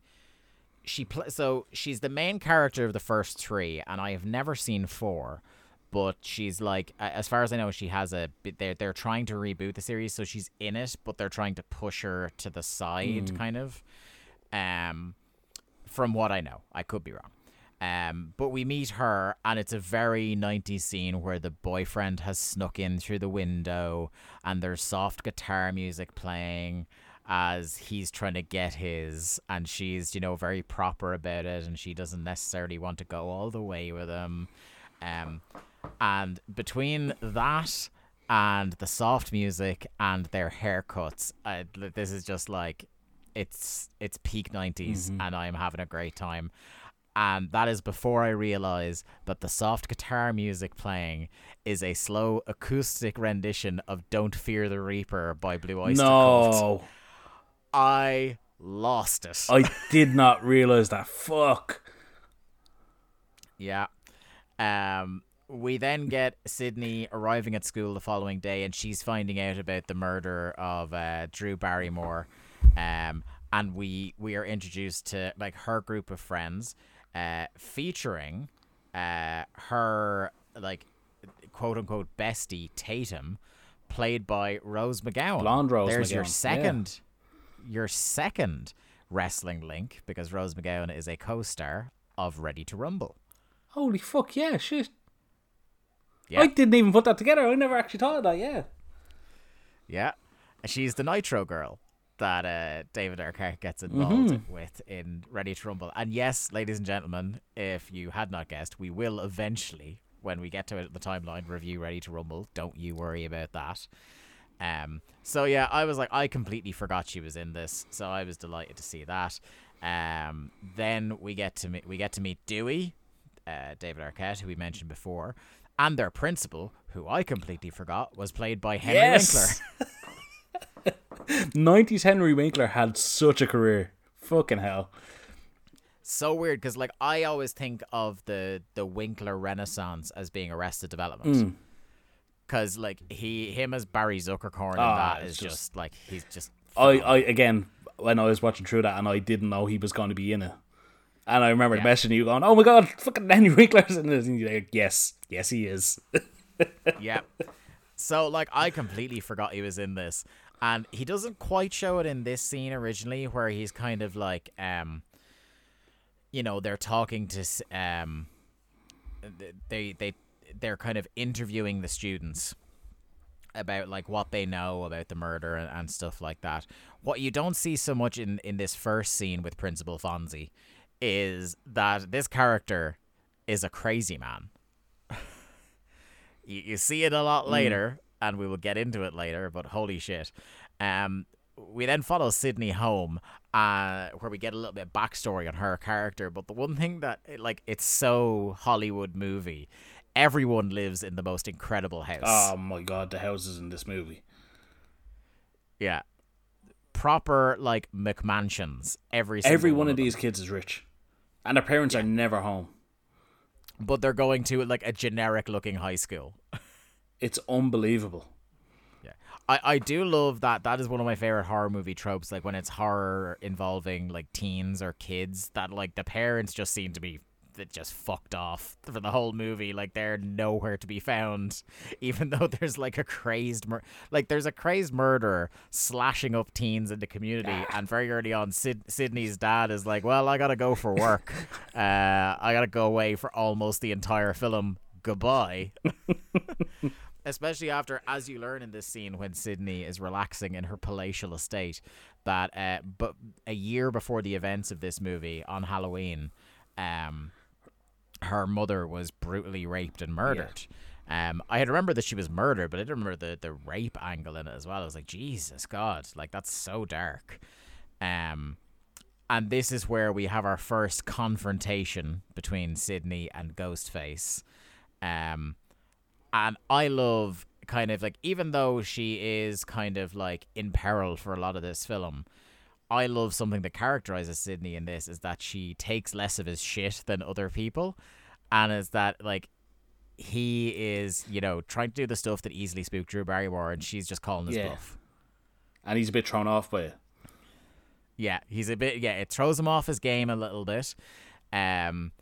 she pl- so she's the main character of the first three, and I have never seen four. But she's like, as far as I know, she has a. bit- They're they're trying to reboot the series, so she's in it, but they're trying to push her to the side, kind of. Um, from what I know, I could be wrong. Um, but we meet her, and it's a very 90s scene where the boyfriend has snuck in through the window, and there's soft guitar music playing as he's trying to get his, and she's, you know, very proper about it, and she doesn't necessarily want to go all the way with him. Um, and between that and the soft music and their haircuts, uh, this is just like it's it's peak 90s and I'm having a great time. And that is before I realize that the soft guitar music playing is a slow acoustic rendition of Don't Fear the Reaper by Blue Oyster Cult. no, I lost it. I did not realize that. Fuck. Yeah. Um we then get Sidney arriving at school the following day and she's finding out about the murder of uh, Drew Barrymore. Um and we we are introduced to like her group of friends uh featuring uh her like quote unquote bestie Tatum played by Rose McGowan. Blonde Rose There's your McGowan, yeah. second your second wrestling link because Rose McGowan is a co-star of Ready to Rumble. Holy fuck! Yeah, shit. Yeah. I didn't even put that together. I never actually thought of that. Yeah. Yeah. And she's the Nitro girl that uh, David Arquette gets involved with in Ready to Rumble. And yes, ladies and gentlemen, if you had not guessed, we will eventually, when we get to it, the timeline, review Ready to Rumble. Don't you worry about that. Um. So yeah, I was like, I completely forgot she was in this, so I was delighted to see that. Um. Then we get to meet we get to meet Dewey, uh, David Arquette, who we mentioned before, and their principal, who I completely forgot was played by Henry Yes! Winkler. 90s Henry Winkler had such a career. Fucking hell. so weird because like I always think of the the Winkler Renaissance as being Arrested Development. Because like he him as Barry Zuckerkorn in Ah, that is just- just, like he's just I, I again when I was watching through that and I didn't know he was going to be in it. And I remember Yeah. messaging you going, "Oh my god, fucking Henry Winkler's in this," and you're like, "Yes, yes, he is." yeah. So like I completely forgot he was in this, and he doesn't quite show it in this scene originally, where he's kind of like um, you know, they're talking to um, they they they're kind of interviewing the students about like what they know about the murder and, and stuff like that. What you don't see so much in in this first scene with Principal Fonzie is that this character is a crazy man. you, you see it a lot later, and we will get into it later. But holy shit! Um, we then follow Sidney home, uh, where we get a little bit of backstory on her character. But the one thing that like it's so Hollywood movie, everyone lives in the most incredible house. oh my god, the houses in this movie. Yeah. Proper like McMansions. Every single Every one of them. these kids is rich, and their parents are never home. but they're going to like a generic looking high school. It's unbelievable. Yeah. I, I do love that. That is one of my favorite horror movie tropes. Like when it's horror involving like teens or kids, that like the parents just seem to be that just fucked off for the whole movie. Like they're nowhere to be found, even though there's like a crazed mur- like there's a crazed murderer slashing up teens in the community, and very early on, Sid- Sidney's dad is like, "Well, I gotta go for work. uh, I gotta go away for almost the entire film. Goodbye." especially after, as you learn in this scene, when Sidney is relaxing in her palatial estate, that uh, but a year before the events of this movie on Halloween, um, her mother was brutally raped and murdered. Um, I had remembered that she was murdered, but I didn't remember the, the rape angle in it as well. I was like, Jesus God, like that's so dark. Um, and this is where we have our first confrontation between Sidney and Ghostface. Um, and I love kind of like even though she is kind of like in peril for a lot of this film, I love something that characterizes Sidney in this is that she takes less of his shit than other people, and is that like he is you know trying to do the stuff that easily spooked Drew Barrymore, and she's just calling his Yeah. bluff. And he's a bit thrown off by it. Yeah, he's a bit. Yeah, it throws him off his game a little bit. Um,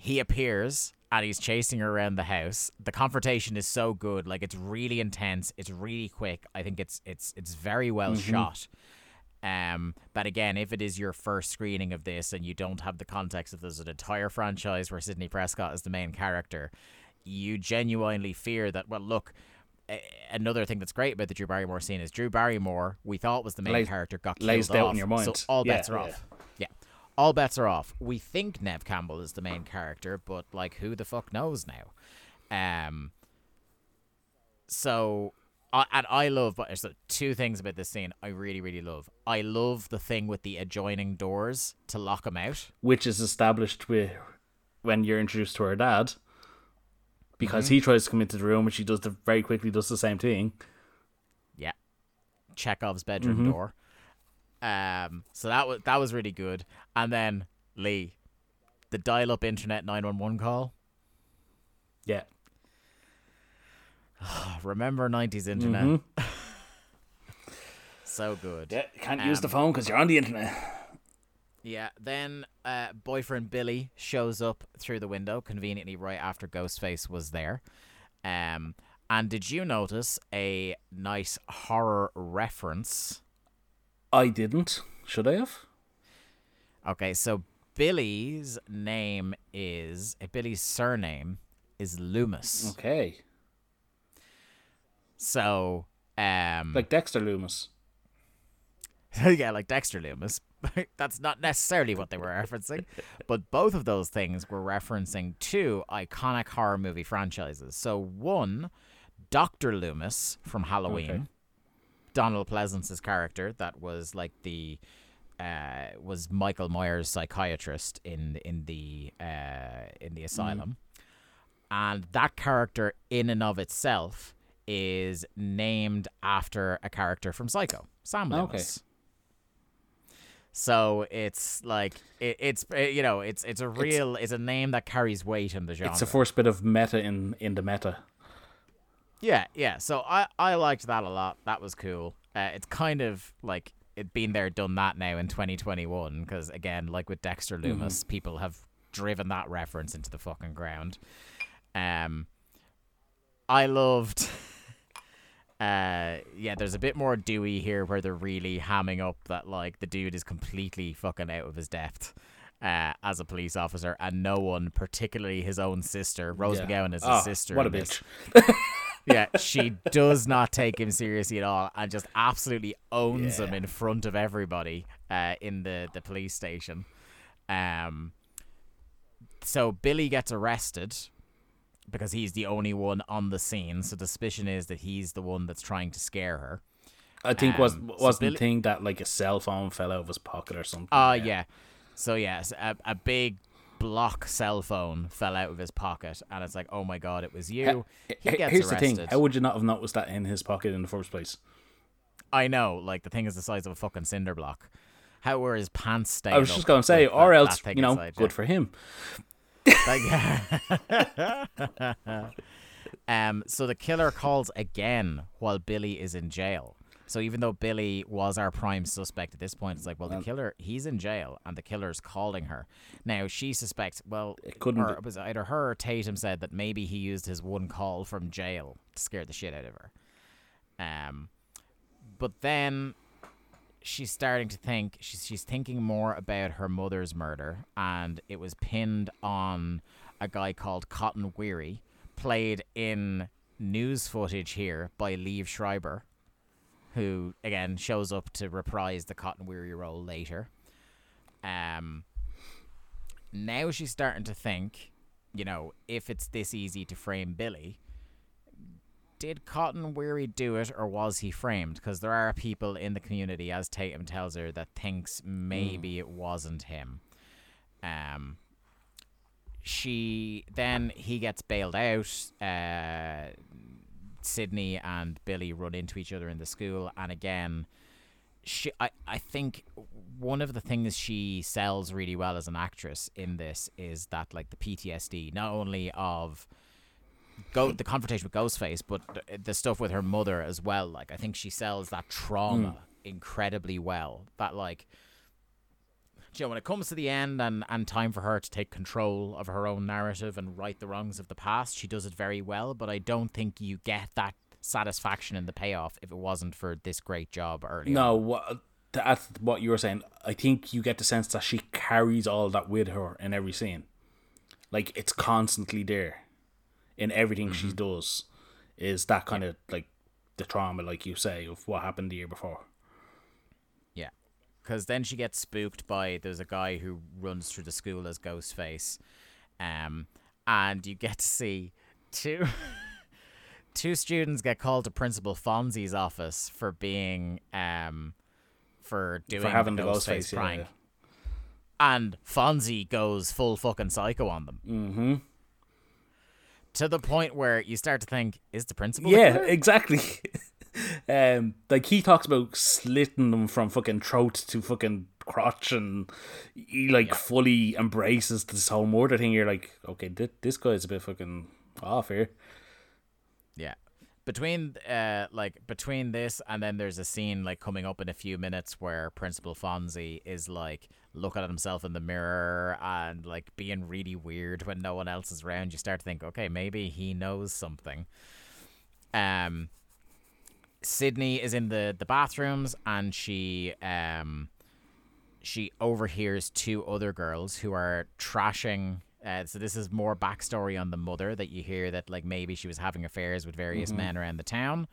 he appears and he's chasing her around the house. The confrontation is so good, like it's really intense. It's really quick. I think it's it's it's very well shot. Um, but again, if it is your first screening of this and you don't have the context of there's an entire franchise where Sidney Prescott is the main character, you genuinely fear that. Well, look. Another thing that's great about the Drew Barrymore scene is Drew Barrymore, we thought was the main Lays- character, got killed off. in your mind. So all Yeah, bets are yeah. off. Yeah. All bets are off. We think Neve Campbell is the main character, but like who the fuck knows now? Um so I and I love but there's two things about this scene I really really love. I love the thing with the adjoining doors to lock him out. which is established with when you're introduced to her dad because Mm-hmm. he tries to come into the room and she does the very quickly does the same thing Yeah. Chekhov's bedroom Mm-hmm. door. Um so that was that was really good. And then Lee the dial up internet 911 call. yeah Remember 90s internet. Mm-hmm. so good. yeah can't use the Um, phone because you're on the internet Yeah, then uh, boyfriend Billy shows up through the window conveniently right after Ghostface was there. Um, and did you notice a nice horror reference? I didn't should i have Okay, so Billy's name is uh, Billy's surname is Loomis. okay So, um, like dexter loomis yeah, like Dexter Loomis. That's not necessarily what they were referencing, but both of those things were referencing two iconic horror movie franchises. So one, Doctor Loomis from Halloween, Okay. Donald Pleasence's character that was like the uh, was Michael Myers' psychiatrist in in the uh, in the asylum, and that character in and of itself is named after a character from Psycho, Sam Okay. So it's like it, it's uh, you know it's it's a real it's, a name that carries weight in the genre. it's the first bit of meta in in the meta Yeah, yeah. So I I liked that a lot. That was cool. Uh, it's kind of like it been there, done that now in 2021. Because again, like with Dexter Loomis, people have driven that reference into the fucking ground. Um, I loved. Uh, yeah, there's a bit more Dewey here where they're really hamming up that like the dude is completely fucking out of his depth. Uh, as a police officer, and no one, particularly his own sister, Rose Yeah. McGowan is his Ah, sister. what a bitch yeah, she does not take him seriously at all, and just absolutely owns him in front of everybody uh, in the the police station. Um, so Billy gets arrested because he's the only one on the scene. So the suspicion is that he's the one that's trying to scare her. i think was Um, so wasn't Billy- the thing that like a cell phone fell out of his pocket or something Oh yeah. So yes, a, a big block cell phone fell out of his pocket, and it's like, oh my god, it was you. He gets Here's arrested. the thing: how would you not have noticed that in his pocket in the first place? I know, like the thing is the size of a fucking cinder block. How were his pants staying? I was just going to say, or that- else, that you know, inside good for him. Like, um, so the killer calls again while Billy is in jail. So even though Billy was our prime suspect at this point, it's like, well, the killer he's in jail and the killer's calling her. Now she suspects. Well, It couldn't or be- it was either her or Tatum said that maybe he used his one call from jail to scare the shit out of her. Um, but then she's starting to think she's she's thinking more about her mother's murder, and it was pinned on a guy called Cotton Weary, played in news footage here by Liev Schreiber, who again shows up to reprise the Cotton Weary role later. Um, now she's starting to think, you know, if it's this easy to frame Billy, did Cotton Weary do it or was he framed? Because there are people in the community, as Tatum tells her, that thinks maybe it wasn't him. Um, she then he gets bailed out. Uh, Sidney and Billy run into each other in the school, and again, she I, I think one of the things she sells really well as an actress in this is that like the PTSD, not only of go the confrontation with Ghostface, but the, the stuff with her mother as well. Like I think she sells that trauma mm. incredibly well. That like you know, when it comes to the end and, and time for her to take control of her own narrative and right the wrongs of the past, she does it very well. But I don't think you get that satisfaction in the payoff if it wasn't for this great job earlier. No, what that's what you were saying. I think you get the sense that she carries all that with her in every scene. Like it's constantly there in everything she mm-hmm. does. Is that kind of like the trauma, like you say, of what happened the year before? Yeah. Because then she gets spooked by there's a guy who runs through the school as Ghostface. Um, and you get to see two two students get called to Principal Fonzie's office for being um for doing For having the Ghostface Ghostface, prank. yeah. And Fonzie goes full fucking psycho on them. Mm-hmm. To the point where you start to think, is the principal? Yeah, exactly. um, like he talks about slitting them from fucking throat to fucking crotch, and he like fully embraces this whole murder thing. You're like, okay, th- this guy's a bit fucking off here. Yeah. Between uh like between this and then there's a scene like coming up in a few minutes where Principal Fonzie is like looking at himself in the mirror and like being really weird when no one else is around. You start to think, okay, maybe he knows something. Um Sidney is in the the bathrooms and she um she overhears two other girls who are trashing. Uh, so this is more backstory on the mother that you hear that like maybe she was having affairs with various men around the town.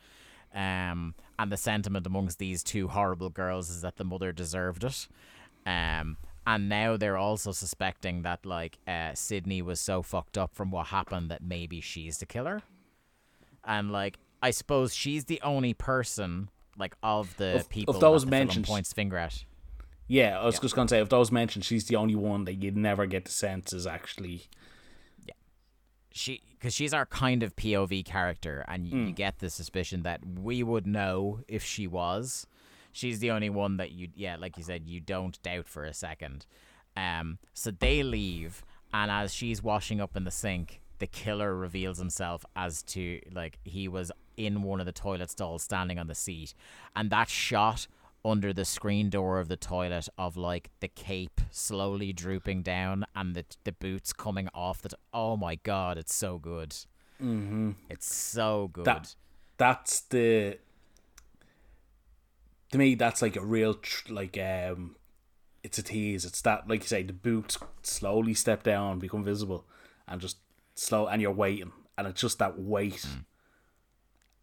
Um, and the sentiment amongst these two horrible girls is that the mother deserved it. Um, and now they're also suspecting that like uh, Sidney was so fucked up from what happened that maybe she's the killer. And like I suppose she's the only person like of the Of- of people those the film mentioned- points finger at. Yeah, I was just gonna say if those mentioned, she's the only one that you'd never get the sense is actually. Yeah, she because she's our kind of POV character, and y- Hmm. you get the suspicion that we would know if she was. She's the only one that you, yeah, like you said, you don't doubt for a second. Um, so they leave, and as she's washing up in the sink, the killer reveals himself as to like he was in one of the toilet stalls, standing on the seat, and that shot under the screen door of the toilet of like the cape slowly drooping down and the the boots coming off the t- oh my god it's so good mm-hmm. it's so good That that's the. To me, that's like a real tr- like um, it's a tease. It's that like you say, the boots slowly step down, become visible, and just slow, and you're waiting, and it's just that wait.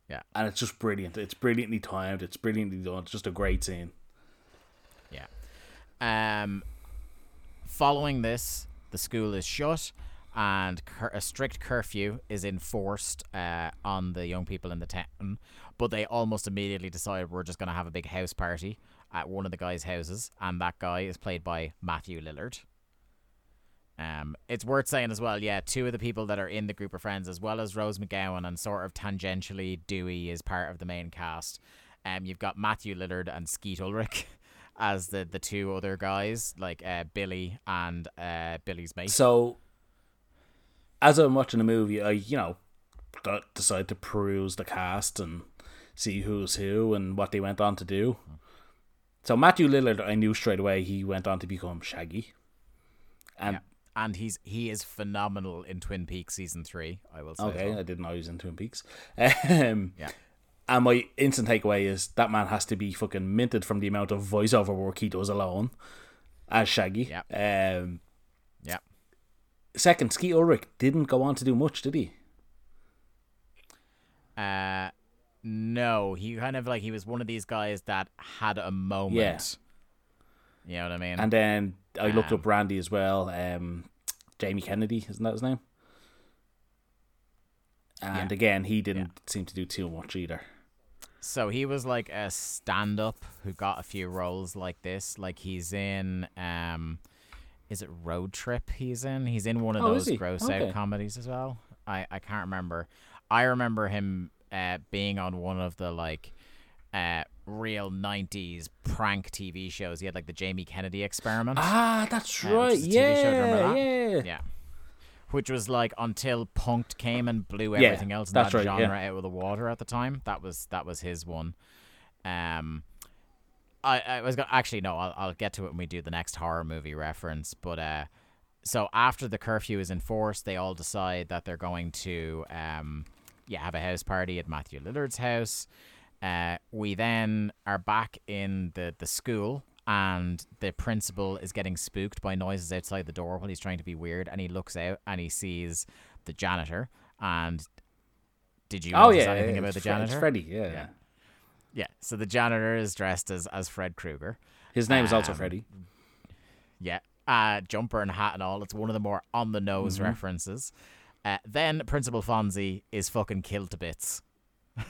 Yeah. and it's just brilliant. It's brilliantly timed. It's brilliantly done. It's just a great scene. Yeah. Um, following this, the school is shut, and cur- a strict curfew is enforced uh, on the young people in the town. But they almost immediately decide we're just going to have a big house party at one of the guys' houses, and that guy is played by Matthew Lillard. Um, it's worth saying as well, yeah, two of the people that are in the group of friends, as well as Rose McGowan and sort of tangentially Dewey is part of the main cast. Um, you've got Matthew Lillard and Skeet Ulrich as the the two other guys, like uh, Billy and uh, Billy's mate. So, as I'm watching the movie, I you know d- decide to peruse the cast and see who's who and what they went on to do. So Matthew Lillard, I knew straight away he went on to become Shaggy, and Yeah. And he's he is phenomenal in Twin Peaks season three. I will say. okay. I didn't know he was in Twin Peaks. Um, Yeah. And my instant takeaway is that man has to be fucking minted from the amount of voiceover work he does alone as Shaggy. Yeah. Um, Yeah. second, Skeet Ulrich didn't go on to do much, did he? Uh, no, he kind of like he was one of these guys that had a moment. Yeah. You know what I mean? And then I looked Um, up Randy as well. Um, Jamie Kennedy, isn't that his name? And Yeah. again, he didn't seem to do too much either. So he was like a stand up who got a few roles like this. Like he's in um is it Road Trip he's in? He's in one of Oh, those gross Okay. out comedies as well. I, I can't remember. I remember him uh being on one of the like uh real nineties prank TV shows. He had like the Jamie Kennedy experiment. Ah, that's Uh, right. a show, do you remember Yeah, that? yeah. Yeah. Which was like until Punk'd came and blew Yeah, everything else in that right, genre yeah. out of the water at the time. That was that was his one. Um, I I was go- actually no, I'll I'll get to it when we do the next horror movie reference. But uh, so after the curfew is enforced, they all decide that they're going to um, yeah, have a house party at Matthew Lillard's house. Uh, we then are back in the the school and the principal is getting spooked by noises outside the door while he's trying to be weird and he looks out and he sees the janitor and did you Oh notice yeah, anything yeah, about the Fre- it's janitor? Freddy. Yeah. Yeah. Yeah, so the janitor is dressed as as Fred Krueger. His name is also Um, Freddy. Yeah, uh, jumper and hat and all. It's one of the more on the nose Mm-hmm. references. Uh, then Principal Fonzie is fucking killed to bits.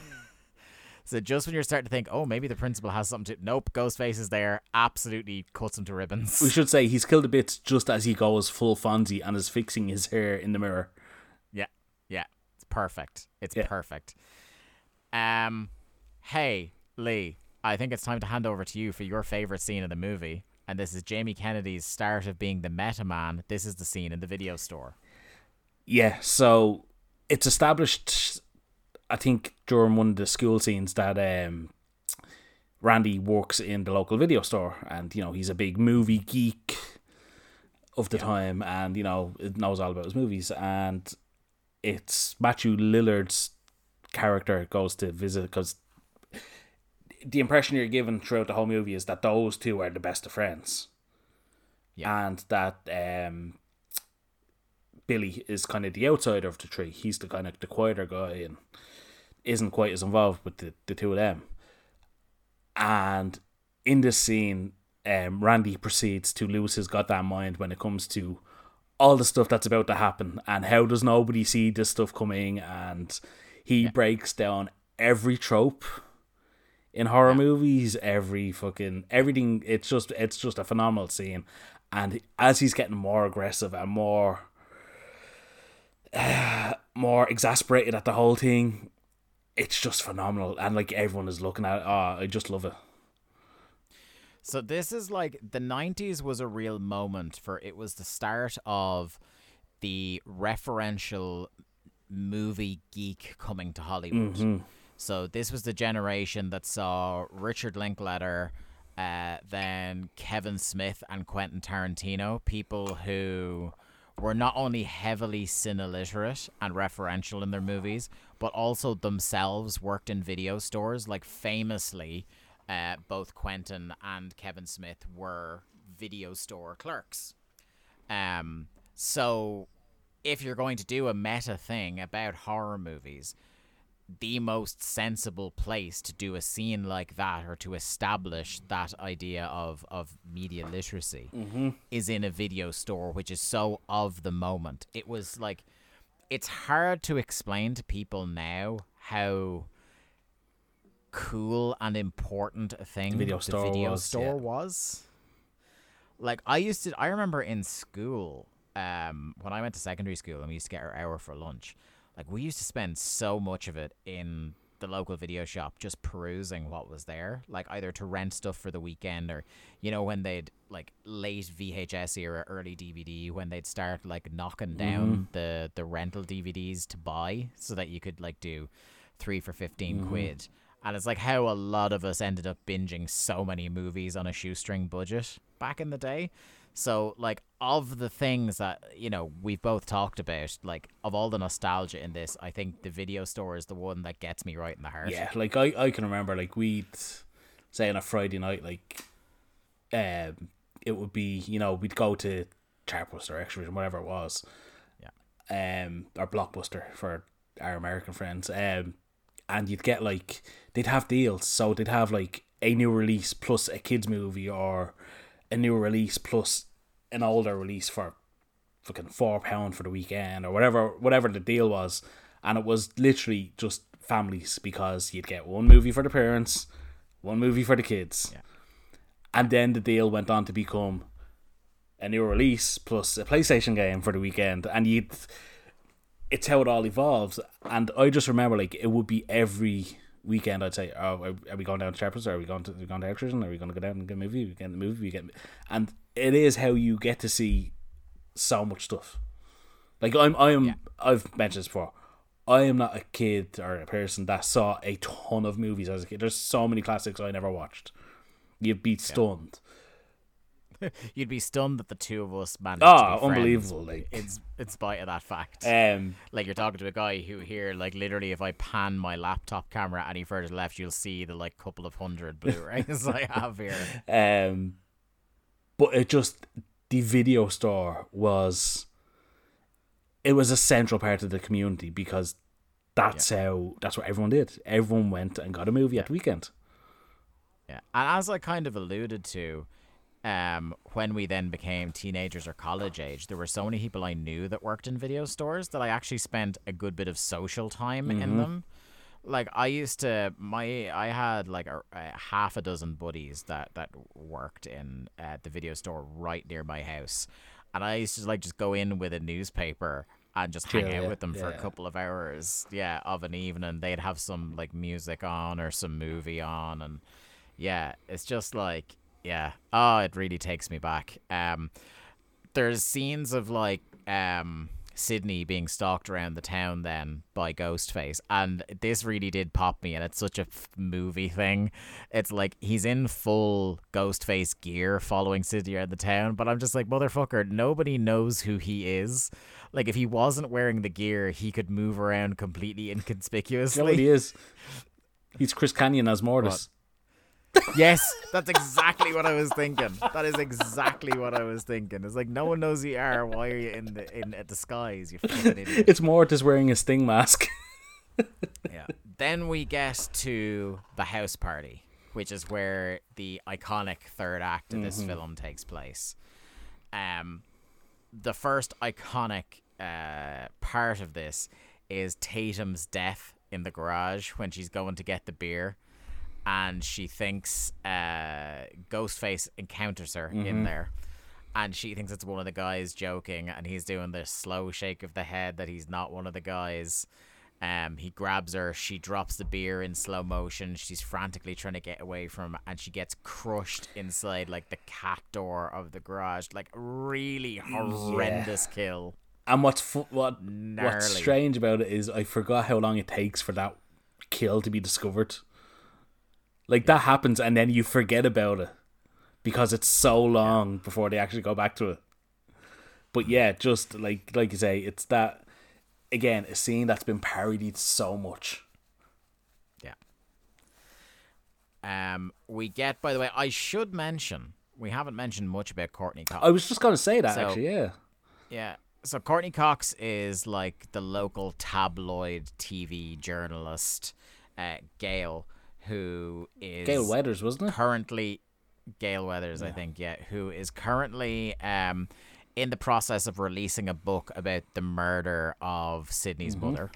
so just when you're starting to think, oh, maybe the principal has something to, nope, Ghostface is there, absolutely cuts him to ribbons. We should say he's killed a bit just as he goes full Fonzie and is fixing his hair in the mirror. Yeah, yeah, it's perfect. It's Yeah. perfect. Um, hey Lee, I think it's time to hand over to you for your favorite scene in the movie, and this is Jamie Kennedy's start of being the meta man. This is the scene in the video store. Yeah, so it's established, I think, during one of the school scenes that um, Randy works in the local video store, and you know he's a big movie geek of the time, and you know it knows all about his movies, and it's Matthew Lillard's character goes to visit because the impression you're given throughout the whole movie is that those two are the best of friends, Yeah. and that um, Billy is kind of the outsider of the three. He's the kind of the quieter guy and isn't quite as involved with the, the two of them. And in this scene, um, Randy proceeds to lose his goddamn mind when it comes to all the stuff that's about to happen and how does nobody see this stuff coming? And he breaks down every trope in horror movies every fucking everything. It's just it's just a phenomenal scene. And as he's getting more aggressive and more more exasperated at the whole thing it's just phenomenal and like everyone is looking at it. Oh i just love it. So this is like the 90s was a real moment for it was the start of the referential movie geek coming to Hollywood. So this was the generation that saw Richard Linklater, uh, then Kevin Smith and Quentin Tarantino, people who were not only heavily cine literate and referential in their movies, but also themselves worked in video stores. Like famously, uh, both Quentin and Kevin Smith were video store clerks. Um, so if you're going to do a meta thing about horror movies, the most sensible place to do a scene like that or to establish that idea of, of media literacy is in a video store, which is so of the moment. It was like, it's hard to explain to people now how cool and important a thing Video the store video was, store yeah. was. Like I used to, I remember in school, um, when I went to secondary school and we used to get our hour for lunch, like we used to spend so much of it in the local video shop just perusing what was there, like either to rent stuff for the weekend or, you know, when they'd like late VHS era, early DVD, when they'd start like knocking mm-hmm. down the the rental DVDs to buy so that you could like do three for 15 mm-hmm. quid. And it's like how a lot of us ended up binging so many movies on a shoestring budget back in the day. So, like, of the things that, you know, we've both talked about, like, of all the nostalgia in this, I think the video store is the one that gets me right in the heart. Yeah, like I, I can remember like we'd say on a Friday night, like um it would be, you know, we'd go to Chartbuster or Xtra-vision, whatever it was. Yeah. Um or Blockbuster for our American friends. Um and you'd get like they'd have deals. So they'd have like a new release plus a kids movie or a new release plus an older release for fucking four pound for the weekend or whatever whatever the deal was. And it was literally just families because you'd get one movie for the parents, one movie for the kids. Yeah. And then the deal went on to become a new release plus a PlayStation game for the weekend. And you'd it's how it all evolves. And I just remember like it would be every weekend I'd say, Oh, are, we going down to Chappers? Are we going to are we going to Extras? Are we gonna go down and get a movie? We get the movie, we get and it is how you get to see so much stuff. Like I'm I'm Yeah. I've mentioned this before. I am not a kid or a person that saw a ton of movies as a kid. There's so many classics I never watched. You'd be stunned. You'd be stunned that the two of us managed Oh, to friends unbelievable, like- in, in spite of that fact. Um like you're talking to a guy who here, like literally, if I pan my laptop camera any further left, you'll see the like couple of hundred Blu-rays I have here. Um, but it just the video store was it was a central part of the community because that's how that's what everyone did. Everyone went and got a movie at the weekend. Yeah, and as I kind of alluded to, um, when we then became teenagers or college age, there were so many people I knew that worked in video stores that I actually spent a good bit of social time in them. Like I used to, my I had like a, a half a dozen buddies that that worked in uh, the video store right near my house, and I used to like just go in with a newspaper and just hang Chill, out yeah, with them for a couple of hours, yeah, of an evening. They'd have some like music on or some movie on, and yeah, it's just like yeah. Oh, it really takes me back. Um, there's scenes of like um Sidney being stalked around the town then by Ghostface, and this really did pop me, and it's such a f- movie thing. It's like he's in full Ghostface gear following Sidney around the town, but I'm just like motherfucker. Nobody knows who he is. Like if he wasn't wearing the gear, he could move around completely inconspicuously. You know what he is? He's Chris Kanyon as Mortis. Yes, that's exactly what I was thinking. That is exactly what I was thinking. It's like no one knows who you are. Why are you in the in at the skies? You fucking idiot. It's Mortis wearing a sting mask. Yeah. Then we get to the house party, which is where the iconic third act of this film takes place. Um, the first iconic uh, part of this is Tatum's death in the garage when she's going to get the beer, and she thinks uh, Ghostface encounters her in there. And she thinks it's one of the guys joking, and he's doing this slow shake of the head that he's not one of the guys. Um, he grabs her. She drops the beer in slow motion. She's frantically trying to get away from, him, and she gets crushed inside like the cat door of the garage. Like really horrendous kill. And what's fu- what what's strange about it is I forgot how long it takes for that kill to be discovered. Like that happens and then you forget about it because it's so long before they actually go back to it. But yeah, just like like you say, it's that again a scene that's been parodied so much. Yeah. Um, we get. By the way, I should mention we haven't mentioned much about Courteney Cox. I was just gonna say that So- actually. Yeah, Yeah. So Courteney Cox is like the local tabloid TV journalist, uh, Gale, who is Gale Weathers wasn't it? currently Gale Weathers, I think, yeah, who is currently um in the process of releasing a book about the murder of Sidney's mother.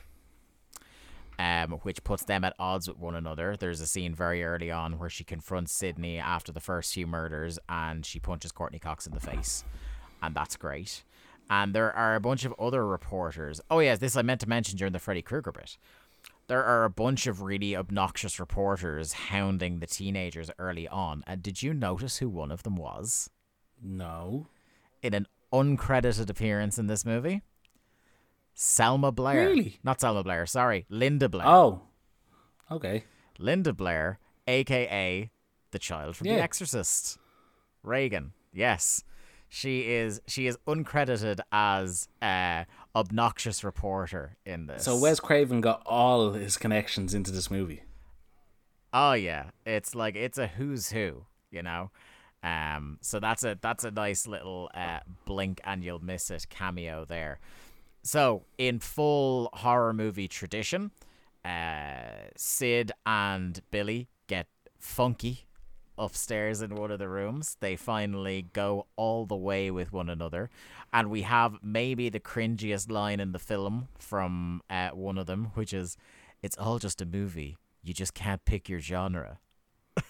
Um, which puts them at odds with one another. There's a scene very early on where she confronts Sidney after the first few murders and she punches Courteney Cox in the face. And that's great. And there are a bunch of other reporters. Oh, yes, this I meant to mention during the Freddy Krueger bit there are a bunch of really obnoxious reporters hounding the teenagers early on. And did you notice who one of them was No. in an uncredited appearance in this movie? Selma Blair. Really? Not Selma Blair, sorry. Linda Blair. Oh. Okay. Linda Blair, aka the child from Yeah. The Exorcist. Regan. Yes. She is she is uncredited as uh obnoxious reporter in this. So Wes Craven got all his connections into this movie. Oh yeah, it's like it's a who's who, you know. Um, so that's a that's a nice little uh, blink and you'll miss it cameo there. So in full horror movie tradition, uh, Sid and Billy get funky upstairs in one of the rooms. They finally go all the way with one another, and we have maybe the cringiest line in the film from uh, one of them, which is, "It's all just a movie. You just can't pick your genre."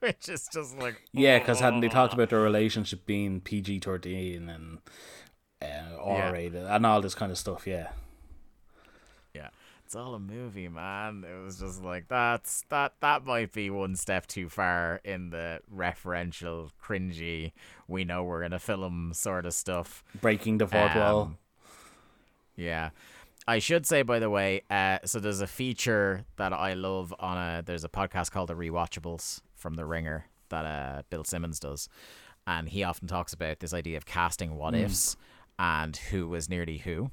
which is just like Yeah, because hadn't they talked about their relationship being PG thirteen and uh, R rated and all this kind of stuff? Yeah. It's all a movie, man. It was just like that's that that might be one step too far in the referential, cringy, we know we're in a film sort of stuff. Breaking the fourth wall. Um, Yeah. I should say by the way, uh so there's a feature that I love on a there's a podcast called The Rewatchables from The Ringer that uh Bill Simmons does. And he often talks about this idea of casting what ifs and who was nearly who.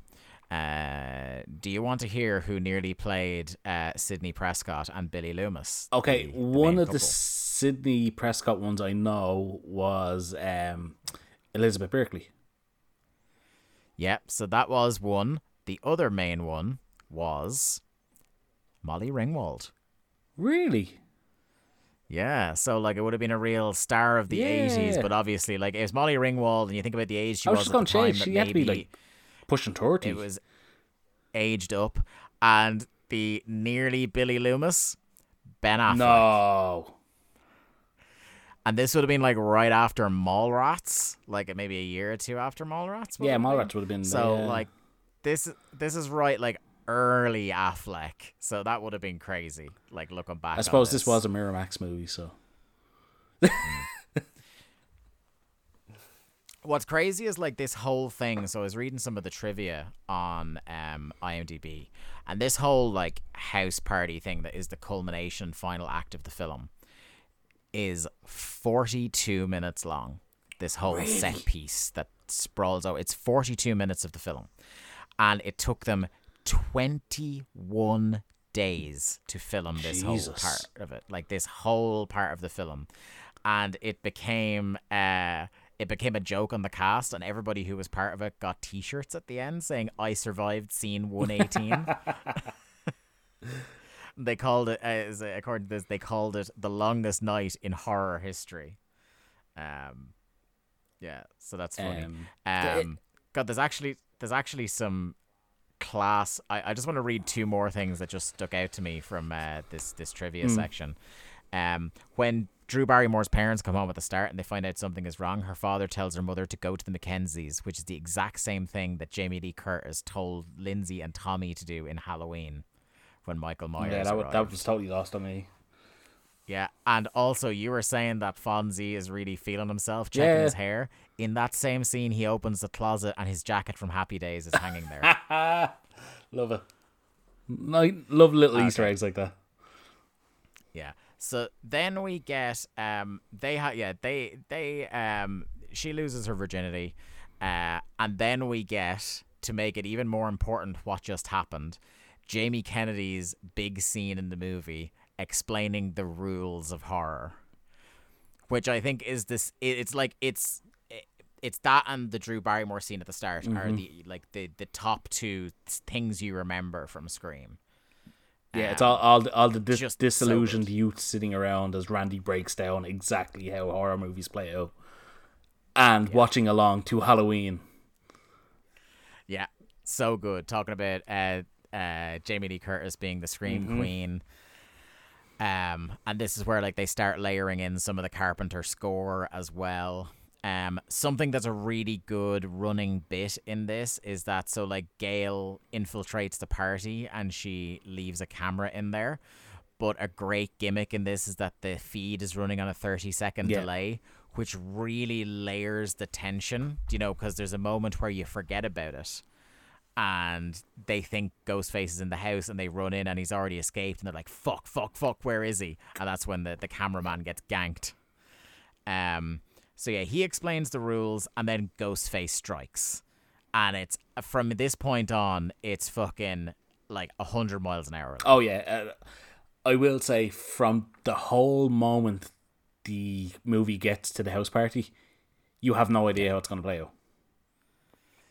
Uh, do you want to hear who nearly played uh, Sidney Prescott and Billy Loomis? Okay, the- the one of the couple? Sidney Prescott ones I know was um, Elizabeth Berkley. Yep, so that was one. The other main one was Molly Ringwald. Really? Yeah, so like it would have been a real star of the Yeah. 80s, but obviously, like it was Molly Ringwald, and you think about the age she I was was, just at the time, she had to be maybe like pushing thirty. it was aged up, and the nearly Billy Loomis, Ben Affleck. no. And this would have been like right after Mallrats, like maybe a year or two after Mallrats. Yeah? Mallrats would have been So yeah. like this this is right like early Affleck. So that would have been crazy. Like looking back. I suppose this was a Miramax movie, so hmm. What's crazy is like this whole thing. So I was reading some of the trivia on um IMDb, and this whole like house party thing that is the culmination final act of the film is 42 minutes long. This whole set piece that sprawls out. It's 42 minutes of the film. And it took them 21 days to film this whole part of it. Like this whole part of the film. And it became uh it became a joke on the cast and everybody who was part of it got t-shirts at the end saying I survived scene 118. they called it uh, as- according to this they called it the longest night in horror history. Um yeah so that's funny. Um, um god there's actually there's actually some class i, I just want to read two more things that just stuck out to me from uh, this this trivia section. Um when Drew Barrymore's parents come home at the start and they find out something is wrong. Her father tells her mother to go to the Mackenzies, which is the exact same thing that Jamie Lee Curtis told Lindsay and Tommy to do in Halloween when Michael Myers yeah, that, would, that was totally lost on me. Yeah, and also you were saying that Fonzie is really feeling himself, checking Yeah. his hair. In that same scene, he opens the closet and his jacket from Happy Days is hanging there. Love it. I love little Easter eggs like that. yeah. So then we get um they ha- yeah they they um she loses her virginity, uh and then we get to make it even more important what just happened, Jamie Kennedy's big scene in the movie explaining the rules of horror. which I think is this. it- It's like it's it's that and the Drew Barrymore scene at the start are the like the the top two things you remember from Scream. Yeah, it's all all the, all the dis- just so disillusioned youth sitting around as Randy breaks down exactly how horror movies play out, and watching along to Halloween. Yeah, so good. Talking about uh, uh, Jamie Lee Curtis being the Scream Queen. Um, and this is where like they start layering in some of the Carpenter score as well. Um, something that's a really good running bit in this is that so like Gale infiltrates the party and she leaves a camera in there. But a great gimmick in this is that the feed is running on a 30 second Yeah. delay, which really layers the tension, you know, because there's a moment where you forget about it and they think Ghostface is in the house and they run in and he's already escaped and they're like fuck fuck fuck where is he and that's when the, the cameraman gets ganked um so yeah he explains the rules and then Ghostface strikes and it's from this point on it's fucking like a hundred miles an hour Oh yeah, uh, I will say from the whole moment the movie gets to the house party, you have no idea how it's going to play out.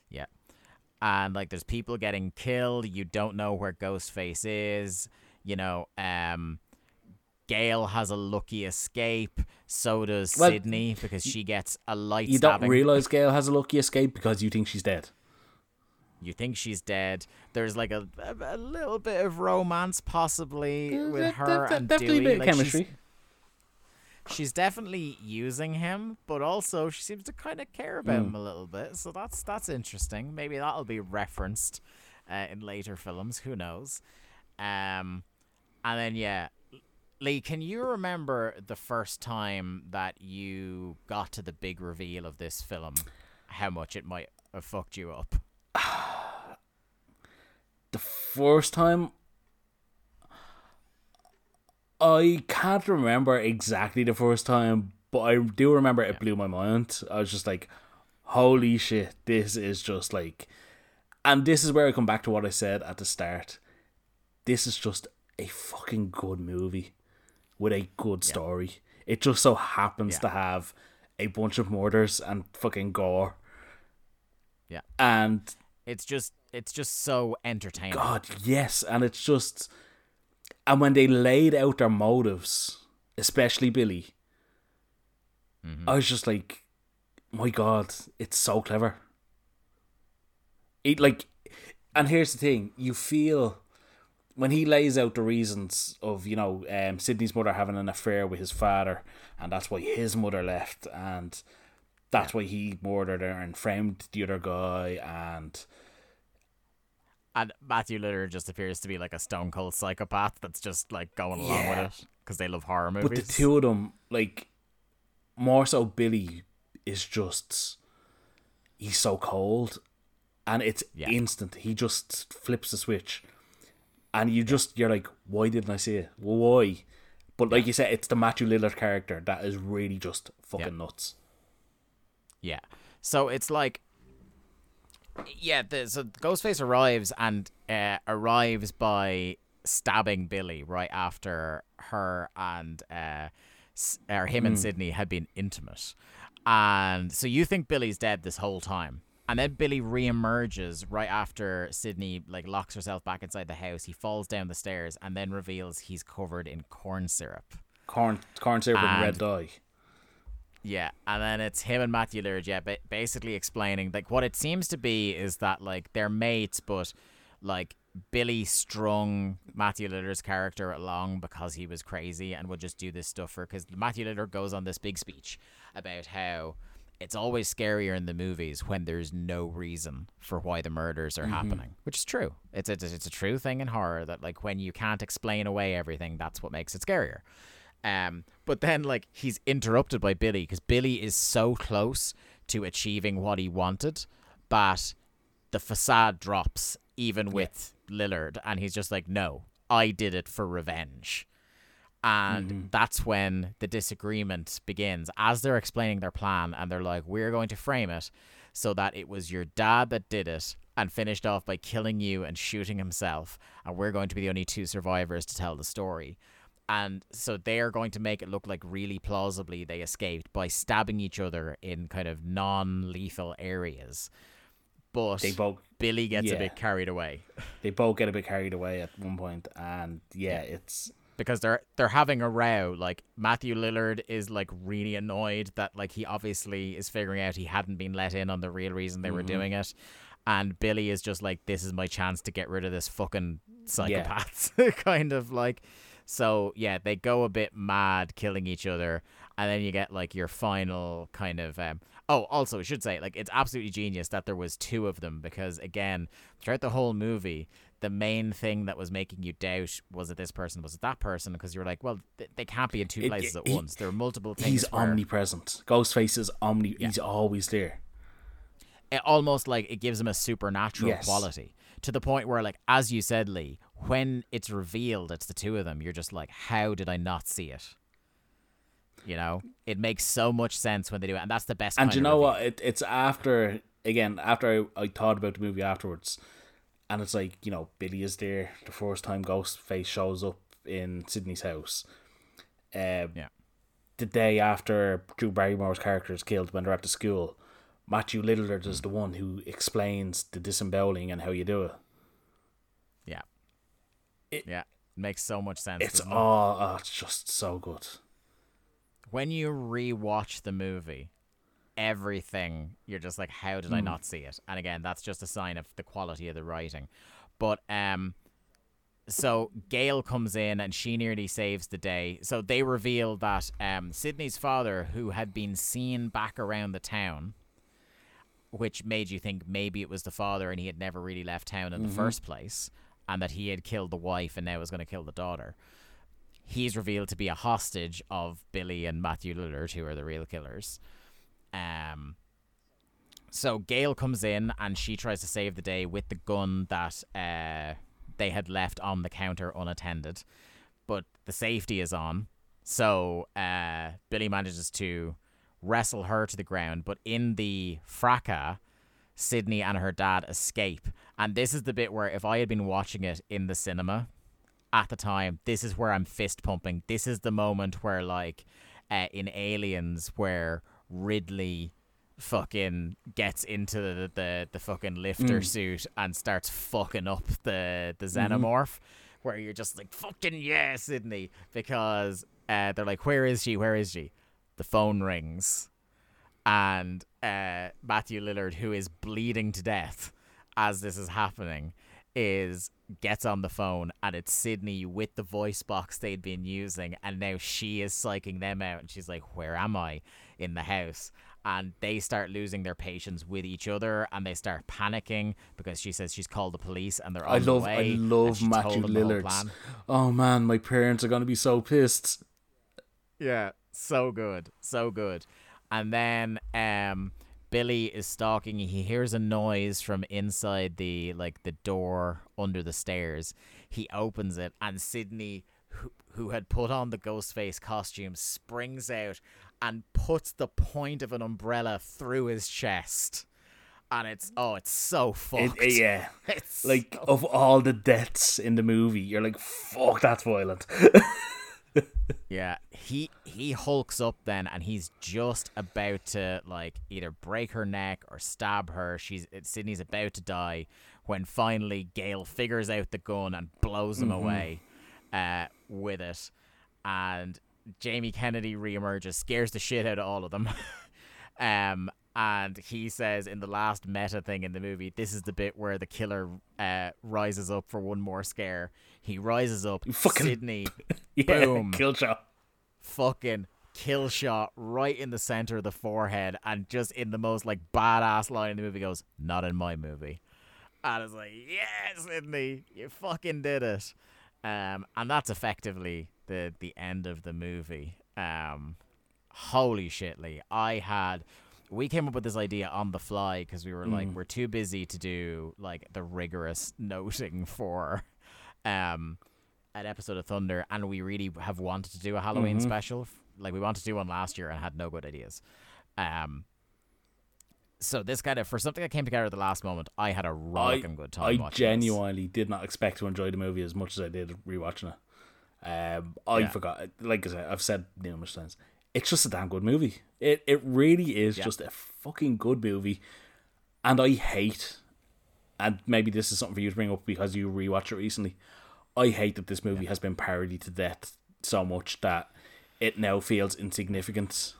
Yeah. And like there's people getting killed, you don't know where Ghostface is, you know, um Gale has a lucky escape, so does Well, Sidney because she gets a light You stabbing. don't realize Gale has a lucky escape because you think she's dead. you think she's dead. There's like a, a, a little bit of romance possibly with her and definitely Dewey. a bit Like, she's- chemistry. she's definitely using him, but also she seems to kind of care about Hmm. him a little bit. So that's that's interesting. Maybe that'll be referenced uh, in later films. Who knows? Um, and then yeah, Lee, can you remember the first time that you got to the big reveal of this film? How much it might have fucked you up? the first time I can't remember exactly the first time, but I do remember it blew my mind. I was just like, holy shit, this is just like and this is where I come back to what I said at the start. This is just a fucking good movie with a good story. It just so happens Yeah. to have a bunch of murders and fucking gore. Yeah. And It's just it's just so entertaining. God, yes, and it's just, and when they laid out their motives, especially Billy, mm-hmm. I was just like, my God, it's so clever. It like, and here's the thing: you feel when he lays out the reasons of you know um, Sidney's mother having an affair with his father, and that's why his mother left, and that's why he murdered her and framed the other guy, and And Matthew Lillard just appears to be like a stone cold psychopath that's just like going along Yeah. with it because they love horror movies. But the two of them, like, more so Billy is just he's so cold, and it's Yeah. instant. He just flips the switch, and you just you're like, why didn't I see it? Why? But like you said, it's the Matthew Lillard character that is really just fucking Yeah. nuts. Yeah. So it's like, yeah. The, so Ghostface arrives and uh, arrives by stabbing Billy right after her and uh, or him and Sidney had been intimate, and so you think Billy's dead this whole time. And then Billy reemerges right after Sidney like locks herself back inside the house. He falls down the stairs and then reveals he's covered in corn syrup. Corn, corn syrup and red dye. Yeah, and then it's him and Matthew Lillard, yeah, ba- basically explaining like what it seems to be is that like they're mates, but like Billy strung Matthew Lillard's character along because he was crazy and would just do this stuff for because Matthew Lillard goes on this big speech about how it's always scarier in the movies when there's no reason for why the murders are happening, which is true. It's a, it's a true thing in horror that like when you can't explain away everything, that's what makes it scarier. Um, but then like he's interrupted by Billy because Billy is so close to achieving what he wanted, but the facade drops even with Lillard, and he's just like, "No, I did it for revenge." And mm-hmm. that's when the disagreement begins. As they're explaining their plan, and they're like, "We're going to frame it so that it was your dad that did it." And finished off by killing you and shooting himself, and we're going to be the only two survivors to tell the story. And so they are going to make it look like really plausibly they escaped by stabbing each other in kind of non-lethal areas. But They both Billy gets a bit carried away. They both get a bit carried away at one point, and yeah, it's because they're they're having a row. Like Matthew Lillard is like really annoyed that like he obviously is figuring out he hadn't been let in on the real reason they were doing it. And Billy is just like, this is my chance to get rid of this fucking psychopath. kind of like so yeah, they go a bit mad killing each other and then you get like your final kind of um oh also I should say like it's absolutely genius that there was two of them because again throughout the whole movie the main thing that was making you doubt was it this person was it that person because you were like well th- they can't be in two It- places at he- once there are multiple things he's where- omnipresent. Ghostface is omni. He's always there. it almost like it gives him a supernatural Yes. quality to the point where like as you said lee when it's revealed it's the two of them you're just like how did i not see it you know it makes so much sense when they do it and that's the best And you know what? It, it's after again after I, I thought about the movie afterwards, and it's like you know Billy is there the first time Ghostface shows up in Sidney's house. Um, Yeah. The day after Drew Barrymore's character is killed when they're at the school, Matthew Lillard is the one who explains the disemboweling and how you do it. yeah It- yeah makes so much sense It's doesn't it? all oh, it's just so good. when you rewatch the movie, everything you're just like, how did I Hmm. not see it? And again, that's just a sign of the quality of the writing. But um, so Gale comes in and she nearly saves the day. So they reveal that um, Sidney's father, who had been seen back around the town, which made you think maybe it was the father and he had never really left town in the first place, and that he had killed the wife and now was going to kill the daughter he's revealed to be a hostage of Billy and Matthew Lillard, who are the real killers. Um, so Gale comes in and she tries to save the day with the gun that uh, they had left on the counter unattended, but the safety is on. So uh, Billy manages to wrestle her to the ground, but in the fracas, Sidney and her dad escape. And this is the bit where if I had been watching it in the cinema, at the time, this is where I'm fist pumping. This is the moment where, like, uh, in Aliens, where Ripley fucking gets into the the, the fucking lifter suit and starts fucking up the the xenomorph, where you're just like, fucking yeah, Sidney, because uh, they're like, where is she? Where is she? The phone rings, and uh, Matthew Lillard, who is bleeding to death as this is happening, is gets on the phone and it's Sidney with the voice box they'd been using and now she is psyching them out and she's like, Where am I? In the house. And they start losing their patience with each other and they start panicking because she says she's called the police and they're on I the love way. I love Matthew them the whole Lillard. Oh man, my parents are gonna be so pissed. Yeah, so good, so good. And then um Billy is stalking. He hears a noise from inside the like the door under the stairs. He opens it, and Sidney, who, who had put on the Ghostface costume, springs out and puts the point of an umbrella through his chest. And it's oh, it's so It, fucked. it- yeah, It's like so- of all the deaths in the movie, you're like, fuck, that's violent. Yeah, he he hulks up then, and he's just about to like either break her neck or stab her. She's Sidney's about to die when finally Gale figures out the gun and blows him away uh, with it, and Jamie Kennedy reemerges, scares the shit out of all of them. um, and he says in the last meta thing in the movie, this is the bit where the killer uh, rises up for one more scare. He rises up, fucking- Sidney yeah, Boom. kill shot. fucking kill shot right in the center of the forehead and just in the most like badass line in the movie goes, Not in my movie. And it's like, Yes, Sidney, you fucking did it. Um and that's effectively the the end of the movie. Um holy shit, Lee. I had we came up with this idea on the fly because we were like, we're too busy to do like the rigorous noting for um an episode of Thunder, and we really have wanted to do a Halloween special. Like we wanted to do one last year and had no good ideas. Um, so this kind of for something that came together at the last moment, I had a rollicking good time. I watching this. genuinely did not expect to enjoy the movie as much as I did rewatching it. Um, I Yeah. forgot, like I said, I've said numerous times, it's just a damn good movie. It it really is Yeah. just a fucking good movie, and I hate, and maybe this is something for you to bring up because you rewatched it recently. I hate that this movie has been parodied to death so much that it now feels insignificant.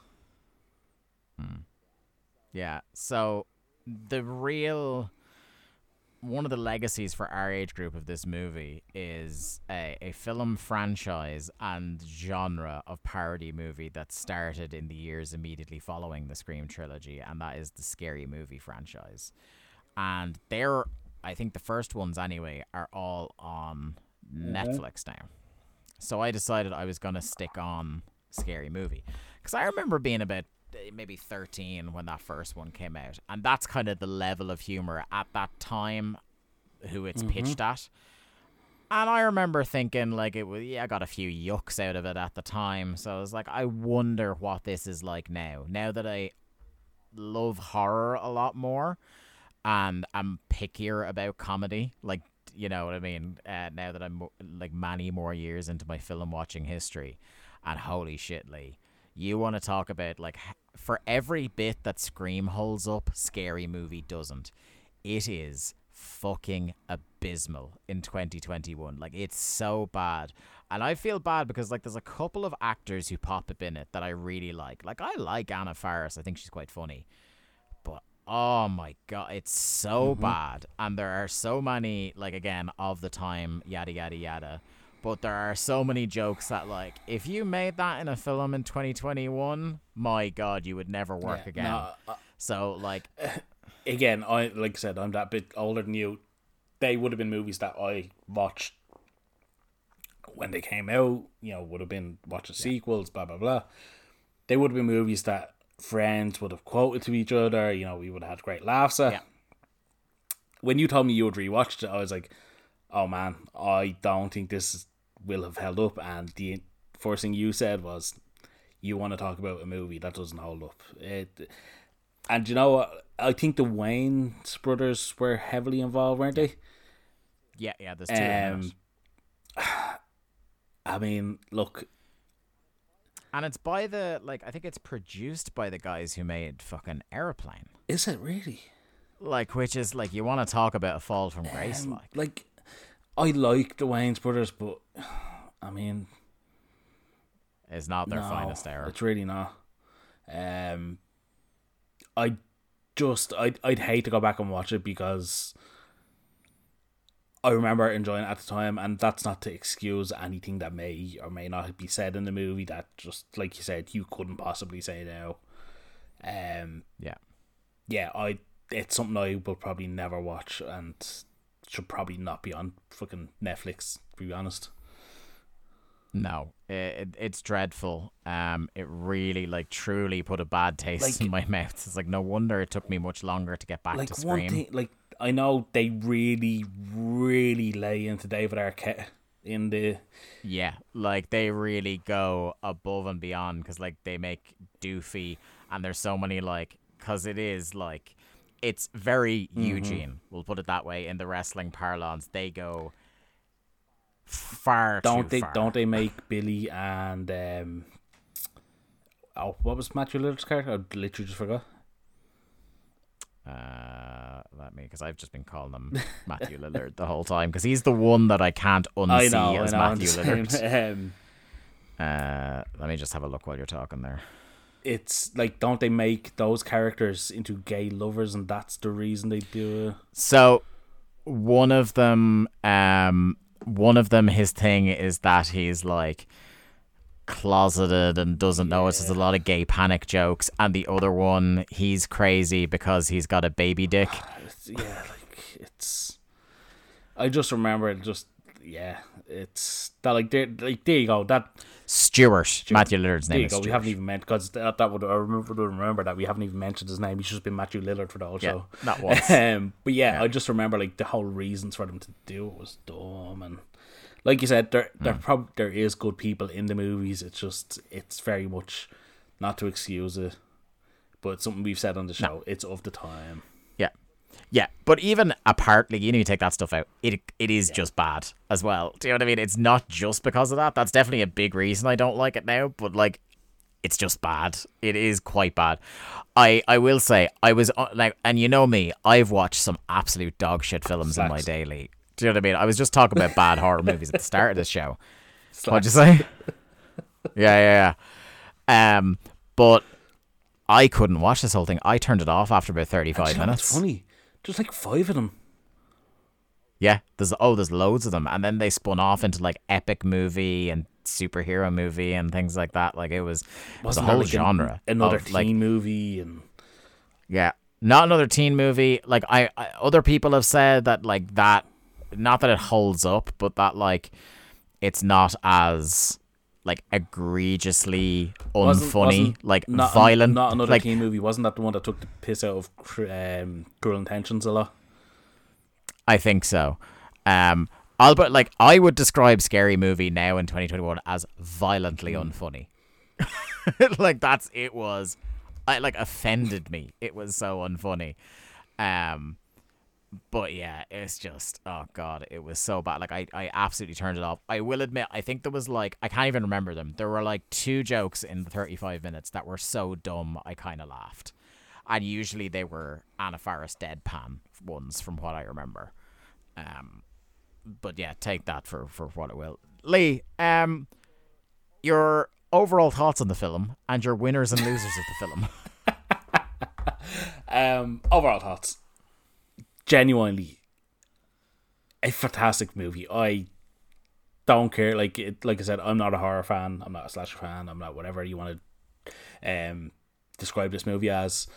Yeah. So the real one of the legacies for our age group of this movie is a, a film franchise and genre of parody movie that started in the years immediately following the Scream trilogy, and that is the Scary Movie franchise. And they're, I think the first ones anyway, are all on mm-hmm. Netflix now. So I decided I was going to stick on Scary Movie. Because I remember being about maybe 13 when that first one came out. And that's kind of the level of humor at that time who it's pitched at. And I remember thinking like it was yeah, I got a few yucks out of it at the time. So I was like, I wonder what this is like now. Now that I love horror a lot more and I'm pickier about comedy, like you know what I mean. Uh, now that I'm like many more years into my film watching history, and holy shit, Lee, you want to talk about like for every bit that Scream holds up, Scary Movie doesn't. It is fucking abysmal in 2021. Like it's so bad. And I feel bad because like there's a couple of actors who pop up in it that I really like. Like I like Anna Faris. I think she's quite funny. But oh my god, it's so mm-hmm. bad. And there are so many like again of the time yada yada yada. But there are so many jokes that like if you made that in a film in 2021, my god, you would never work Yeah, again. no, uh, so like again, I like I said, I'm that bit older than you. They would have been movies that I watched when they came out. You know, would have been watching sequels, blah blah blah. They would have been movies that friends would have quoted to each other. You know, we would have had great laughs at. Yeah. When you told me you had rewatched it, I was like, "Oh man, I don't think this will have held up." And the first thing you said was, "You want to talk about a movie that doesn't hold up." It, and you know what? I think the Wayans brothers were heavily involved, weren't they? yeah, yeah, there's two. Um, I mean, look, And it's by the like I think it's produced by the guys who made fucking Airplane. is it really? Like which is like you want to talk about a fall from grace Um, like. like, I like the Wayans brothers, but I mean, it's not their no, finest hour. It's really not. Um, I just I'd I'd hate to go back and watch it because I remember enjoying it at the time, and that's not to excuse anything that may or may not be said in the movie that just like you said you couldn't possibly say now. Um, Yeah. yeah, I it's something I will probably never watch and should probably not be on fucking Netflix. To be honest. No, it, it, it's dreadful. Um, it really, like, truly put a bad taste Like- in my mouth. It's like no wonder it took me much longer to get back like to one Scream. thing like I know they really really lay into David Arquette in the Yeah, like they really go above and beyond because like they make Doofy, and there's so many like because it is like it's very Mm-hmm. Eugene. We'll put it that way in the wrestling parlance. They go far don't too they far. don't they make Billy and um oh what was Matthew Lillard's character I literally just forgot Uh, let me because I've just been calling him Matthew Lillard the whole time because he's the one that I can't unsee I know as I know Matthew Lillard. um, Uh, let me just have a look while you're talking there. It's like don't they make those characters into gay lovers and that's the reason they do it So one of them, um, one of them, his thing is that he's like closeted and doesn't know it. There's a lot of gay panic jokes, and the other one, he's crazy because he's got a baby dick. Yeah, like it's. I just remember it. Just yeah, it's that like there, like there you go. That Stuart, Matthew Lillard's there name you is go. We haven't even mentioned because that, that would I remember remember that we haven't even mentioned his name. He's just been Matthew Lillard for the whole Yeah, show. not once. Um, but yeah, Yeah. I just remember like the whole reasons for them to do it was dumb and. Like you said, there there Hmm. prob- there is good people in the movies. It's just it's very much not to excuse it, but it's something we've said on the show. It's of the time. Yeah. Yeah, but even apart, like, even if you take that stuff out, it it is just bad as well. Do you know what I mean? It's not just because of that. That's definitely a big reason I don't like it now. But like, it's just bad. It is quite bad. I I will say I was uh, like, and you know me, I've watched some absolute dog shit films in my daily. Do you know what I mean? I was just talking about bad horror movies at the start of this show. What'd you say? yeah, yeah, yeah. Um, but I couldn't watch this whole thing. I turned it off after about thirty-five Do minutes. what's funny? There's like five of them. Yeah, there's oh, there's loads of them, and then they spun off into like epic movie and superhero movie and things like that. Like it was, it was a whole like, an- genre. another of, teen like movie, and yeah, not another teen movie. Like I, I, other people have said that like that, not that it holds up, but that like it's not as like egregiously Wasn't- unfunny, wasn't like not, violent. Not another like teen movie. Wasn't that the one that took the piss out of um, Cruel Intentions a lot? I think so. Um, Albert, like I would describe Scary Movie now in 2021 as violently Hmm. unfunny. like that's it was, I like offended me. It was so unfunny. Um, but yeah, it's just oh god, it was so bad. Like I, I absolutely turned it off. I will admit, I think there was like I can't even remember them. There were like two jokes in the 35 minutes that were so dumb I kind of laughed, and usually they were Anna Faris deadpan ones from what I remember. Um, but yeah, take that for for what it will. Lee, um, your overall thoughts on the film and your winners and losers of the film. Um, overall thoughts. Genuinely, a fantastic movie. I don't care. Like it, like I said, I'm not a horror fan. I'm not a slasher fan. I'm not whatever you want to um describe this movie as.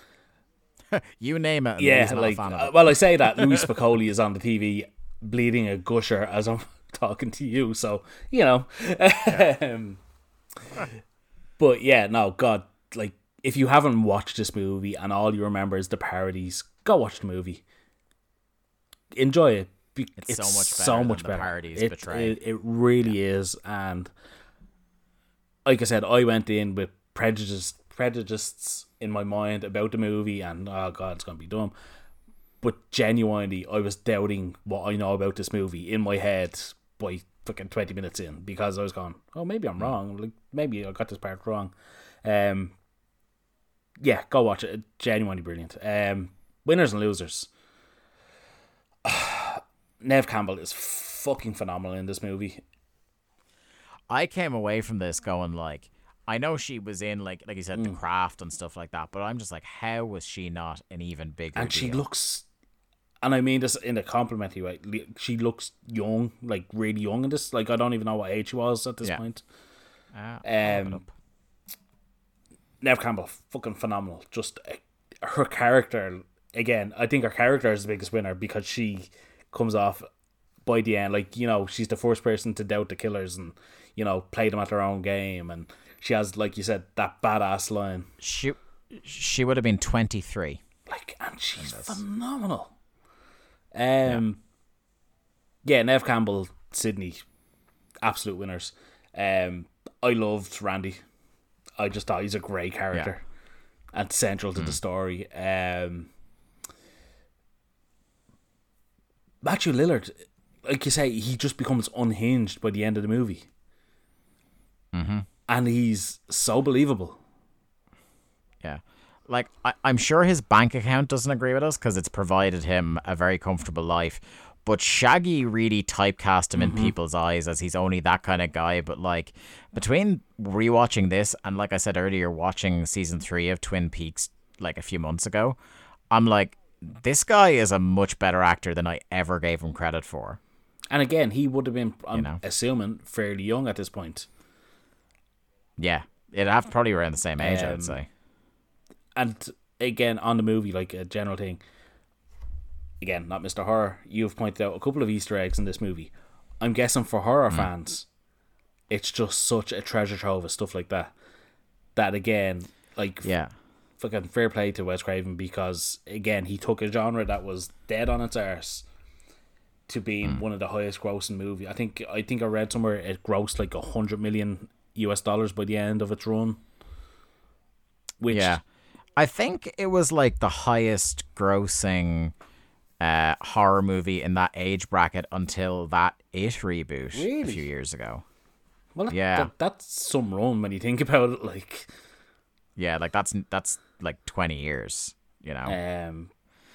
You name it. Yeah, Lee's not a like fan uh, well, I say that Louis Spicoli is on the TV bleeding a gusher as I'm talking to you. So you know, um, but yeah, no, God, like if you haven't watched this movie and all you remember is the parodies, go watch the movie. Enjoy it. Be- It's so much better so much better. parodies it. It, it really is, and like I said, I went in with prejudice prejudices in my mind about the movie, and oh god, it's gonna be dumb. But genuinely, I was doubting what I know about this movie in my head by fucking twenty minutes in because I was going, oh, maybe I'm wrong. Like maybe I got this part wrong. Um, yeah, go watch it. Genuinely brilliant. Um, winners and losers. Neve Campbell is fucking phenomenal in this movie. I came away from this going like, I know she was in like like you said Mm. the craft and stuff like that, but I'm just like, how was she not an even bigger? and she deal? looks and I mean this in a complimentary way. She looks young, like really young in this. Like I don't even know what age she was at this Yeah. point. Ah, I'll look it Um. Neve Campbell, fucking phenomenal. Just uh, her character again. I think her character is the biggest winner because she comes off by the end like you know she's the first person to doubt the killers and you know play them at their own game and she has like you said that badass line she she would have been 23. like and she's phenomenal. Um, yeah. Neve Campbell, Sidney, absolute winners. Um, I loved Randy. I just thought he's a great character and central to the story. Um, Matthew Lillard, like you say, he just becomes unhinged by the end of the movie, mm-hmm. and he's so believable. Yeah. Like, I, I'm sure his bank account doesn't agree with us because it's provided him a very comfortable life. But Shaggy really typecast him in people's eyes as he's only that kind of guy. But, like, between rewatching this and, like I said earlier, watching season three of Twin Peaks, like, a few months ago, I'm like, this guy is a much better actor than I ever gave him credit for. And again, he would have been, I'm know. assuming, fairly young at this point. Yeah. It'd have probably around the same age, Um, I'd say. And again, on the movie, like a general thing, again, not Mr. Horror, you've pointed out a couple of Easter eggs in this movie. I'm guessing for Mm. horror fans, it's just such a treasure trove of stuff like that. That again, like, Yeah. Fucking fair play to Wes Craven because, again, he took a genre that was dead on its arse to being Mm. one of the highest grossing movie. I think I think I read somewhere it grossed like a hundred million US dollars by the end of its run. Which Yeah. I think it was like the highest grossing uh, horror movie in that age bracket until that It reboot a few years ago. Well, that- Yeah. that, that's some run when you think about it. Like, Yeah, like that's that's like 20 years, you know. um,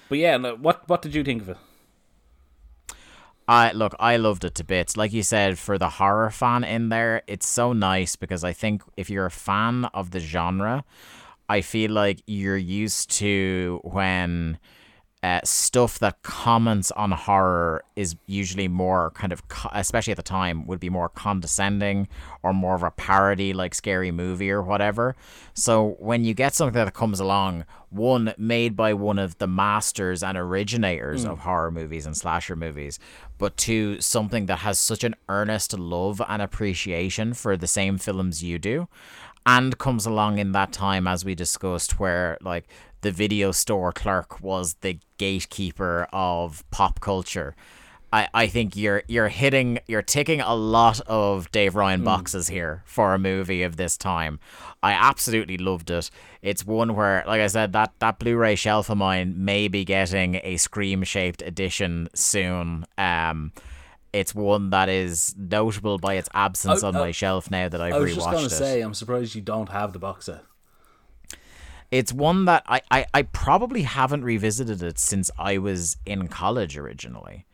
but yeah, what what did you think of it? I look, I loved it to bits. Like you said, for the horror fan in there, it's so nice because I think if you're a fan of the genre, I feel like you're used to when uh, stuff that comments on horror is usually more kind of, co- especially at the time, would be more condescending or more of a parody like Scary Movie or whatever. So when you get something that comes along, one made by one of the masters and originators of horror movies and slasher movies, but two, something that has such an earnest love and appreciation for the same films you do and comes along in that time as we discussed where like the video store clerk was the gatekeeper of pop culture I, I think you're you're hitting you're ticking a lot of Dave Ryan boxes here for a movie of this time. I absolutely loved it. It's one where, like I said, that, that Blu-ray shelf of mine may be getting a scream shaped edition soon. Um it's one that is notable by its absence I- on I- my shelf now that I've I was just gonna it. say, I'm surprised you don't have the box set. It's one that I, I, I probably haven't revisited it since I was in college originally.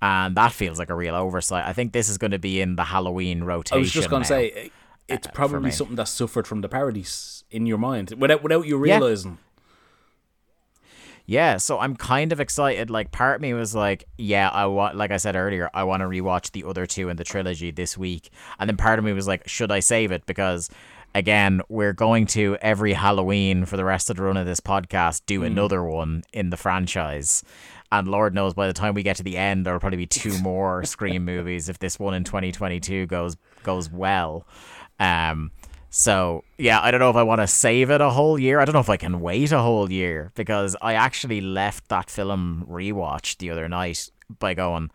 And that feels like a real oversight. I think this is going to be in the Halloween rotation. I was just gonna say, eh, it's uh, probably me. something that suffered from the parodies in your mind without without you Yeah. realizing. Yeah, so I'm kind of excited. Like, part of me was like, yeah, I want, like I said earlier, I want to rewatch the other two in the trilogy this week. And then part of me was like, should I save it? Because, again, we're going to every Halloween for the rest of the run of this podcast do another one in the franchise. And Lord knows by the time we get to the end, there'll probably be two more Scream movies if this one in 2022 goes goes well. Um, so yeah, I don't know if I want to save it a whole year. I don't know if I can wait a whole year because I actually left that film rewatch the other night by going,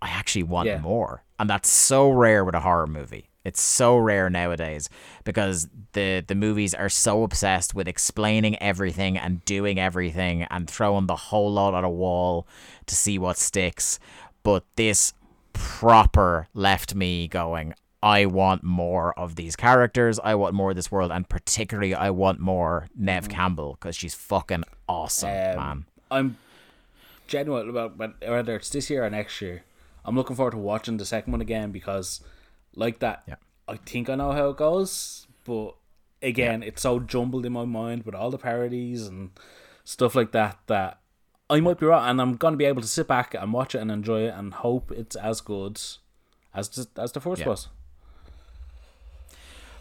I actually want Yeah. more, and that's so rare with a horror movie. It's so rare nowadays because the the movies are so obsessed with explaining everything and doing everything and throwing the whole lot at a wall to see what sticks. But this proper left me going, I want more of these characters. I want more of this world, and particularly, I want more Neve Campbell because she's fucking awesome, Um, man. I'm genuine about whether it's this year or next year. I'm looking forward to watching the second one again because, like that, Yeah. I think I know how it goes. But again, it's so jumbled in my mind with all the parodies and stuff like that that I might be wrong, and I'm gonna be able to sit back and watch it and enjoy it and hope it's as good as the, as the first Yeah. was.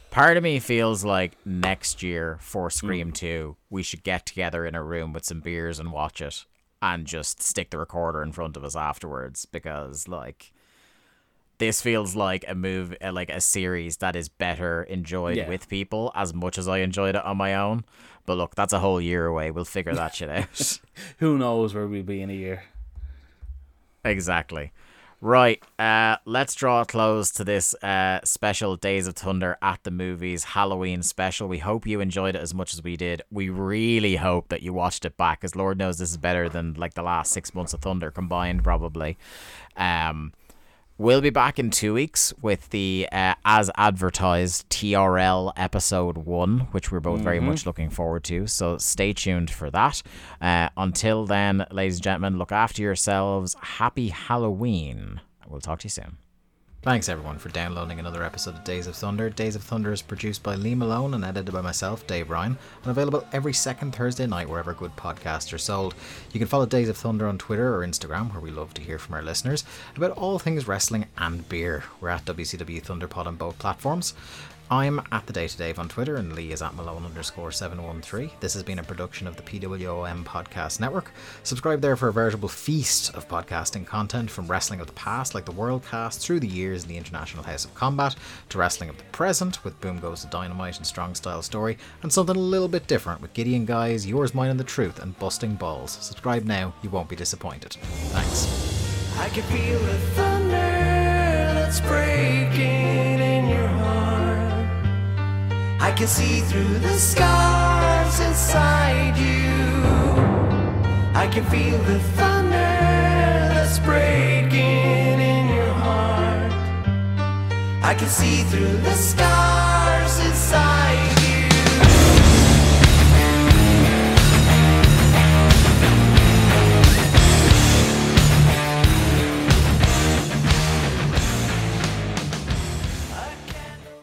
Part of me feels like next year for Scream mm. 2, we should get together in a room with some beers and watch it and just stick the recorder in front of us afterwards because, like, this feels like a move, uh, like a series that is better enjoyed Yeah. with people as much as I enjoyed it on my own. But look, that's a whole year away. We'll figure that shit out. Who knows where we'll be in a year? Exactly. Right. Uh, let's draw a close to this uh, special Days of Thunder at the movies Halloween special. We hope you enjoyed it as much as we did. We really hope that you watched it back, because Lord knows this is better than like the last six months of Thunder combined, probably. Um, We'll be back in two weeks with the uh, as advertised TRL episode one, which we're both very much looking forward to. So stay tuned for that. Uh, until then, ladies and gentlemen, look after yourselves. Happy Halloween. We'll talk to you soon. Thanks everyone for downloading another episode of Days of Thunder. Days of Thunder is produced by Lee Malone and edited by myself, Dave Ryan, and available every second Thursday night wherever good podcasts are sold. You can follow Days of Thunder on Twitter or Instagram, where we love to hear from our listeners about all things wrestling and beer. We're at WCW Thunderpod on both platforms. I'm at the Day to Dave on Twitter, and Lee is at Malone underscore 713. This has been a production of the PWOM Podcast Network. Subscribe there for a veritable feast of podcasting content from wrestling of the past, like the Worldcast, through the years in the International House of Combat, to wrestling of the present with Boom Goes the Dynamite and Strong Style Story, and something a little bit different with Gideon Guys, Yours, Mine, and the Truth, and Busting Balls. Subscribe now, you won't be disappointed. Thanks. I can feel the thunder that's breaking in your heart. I can see through the scars inside you. I can feel the thunder that's breaking in your heart. I can see through the scars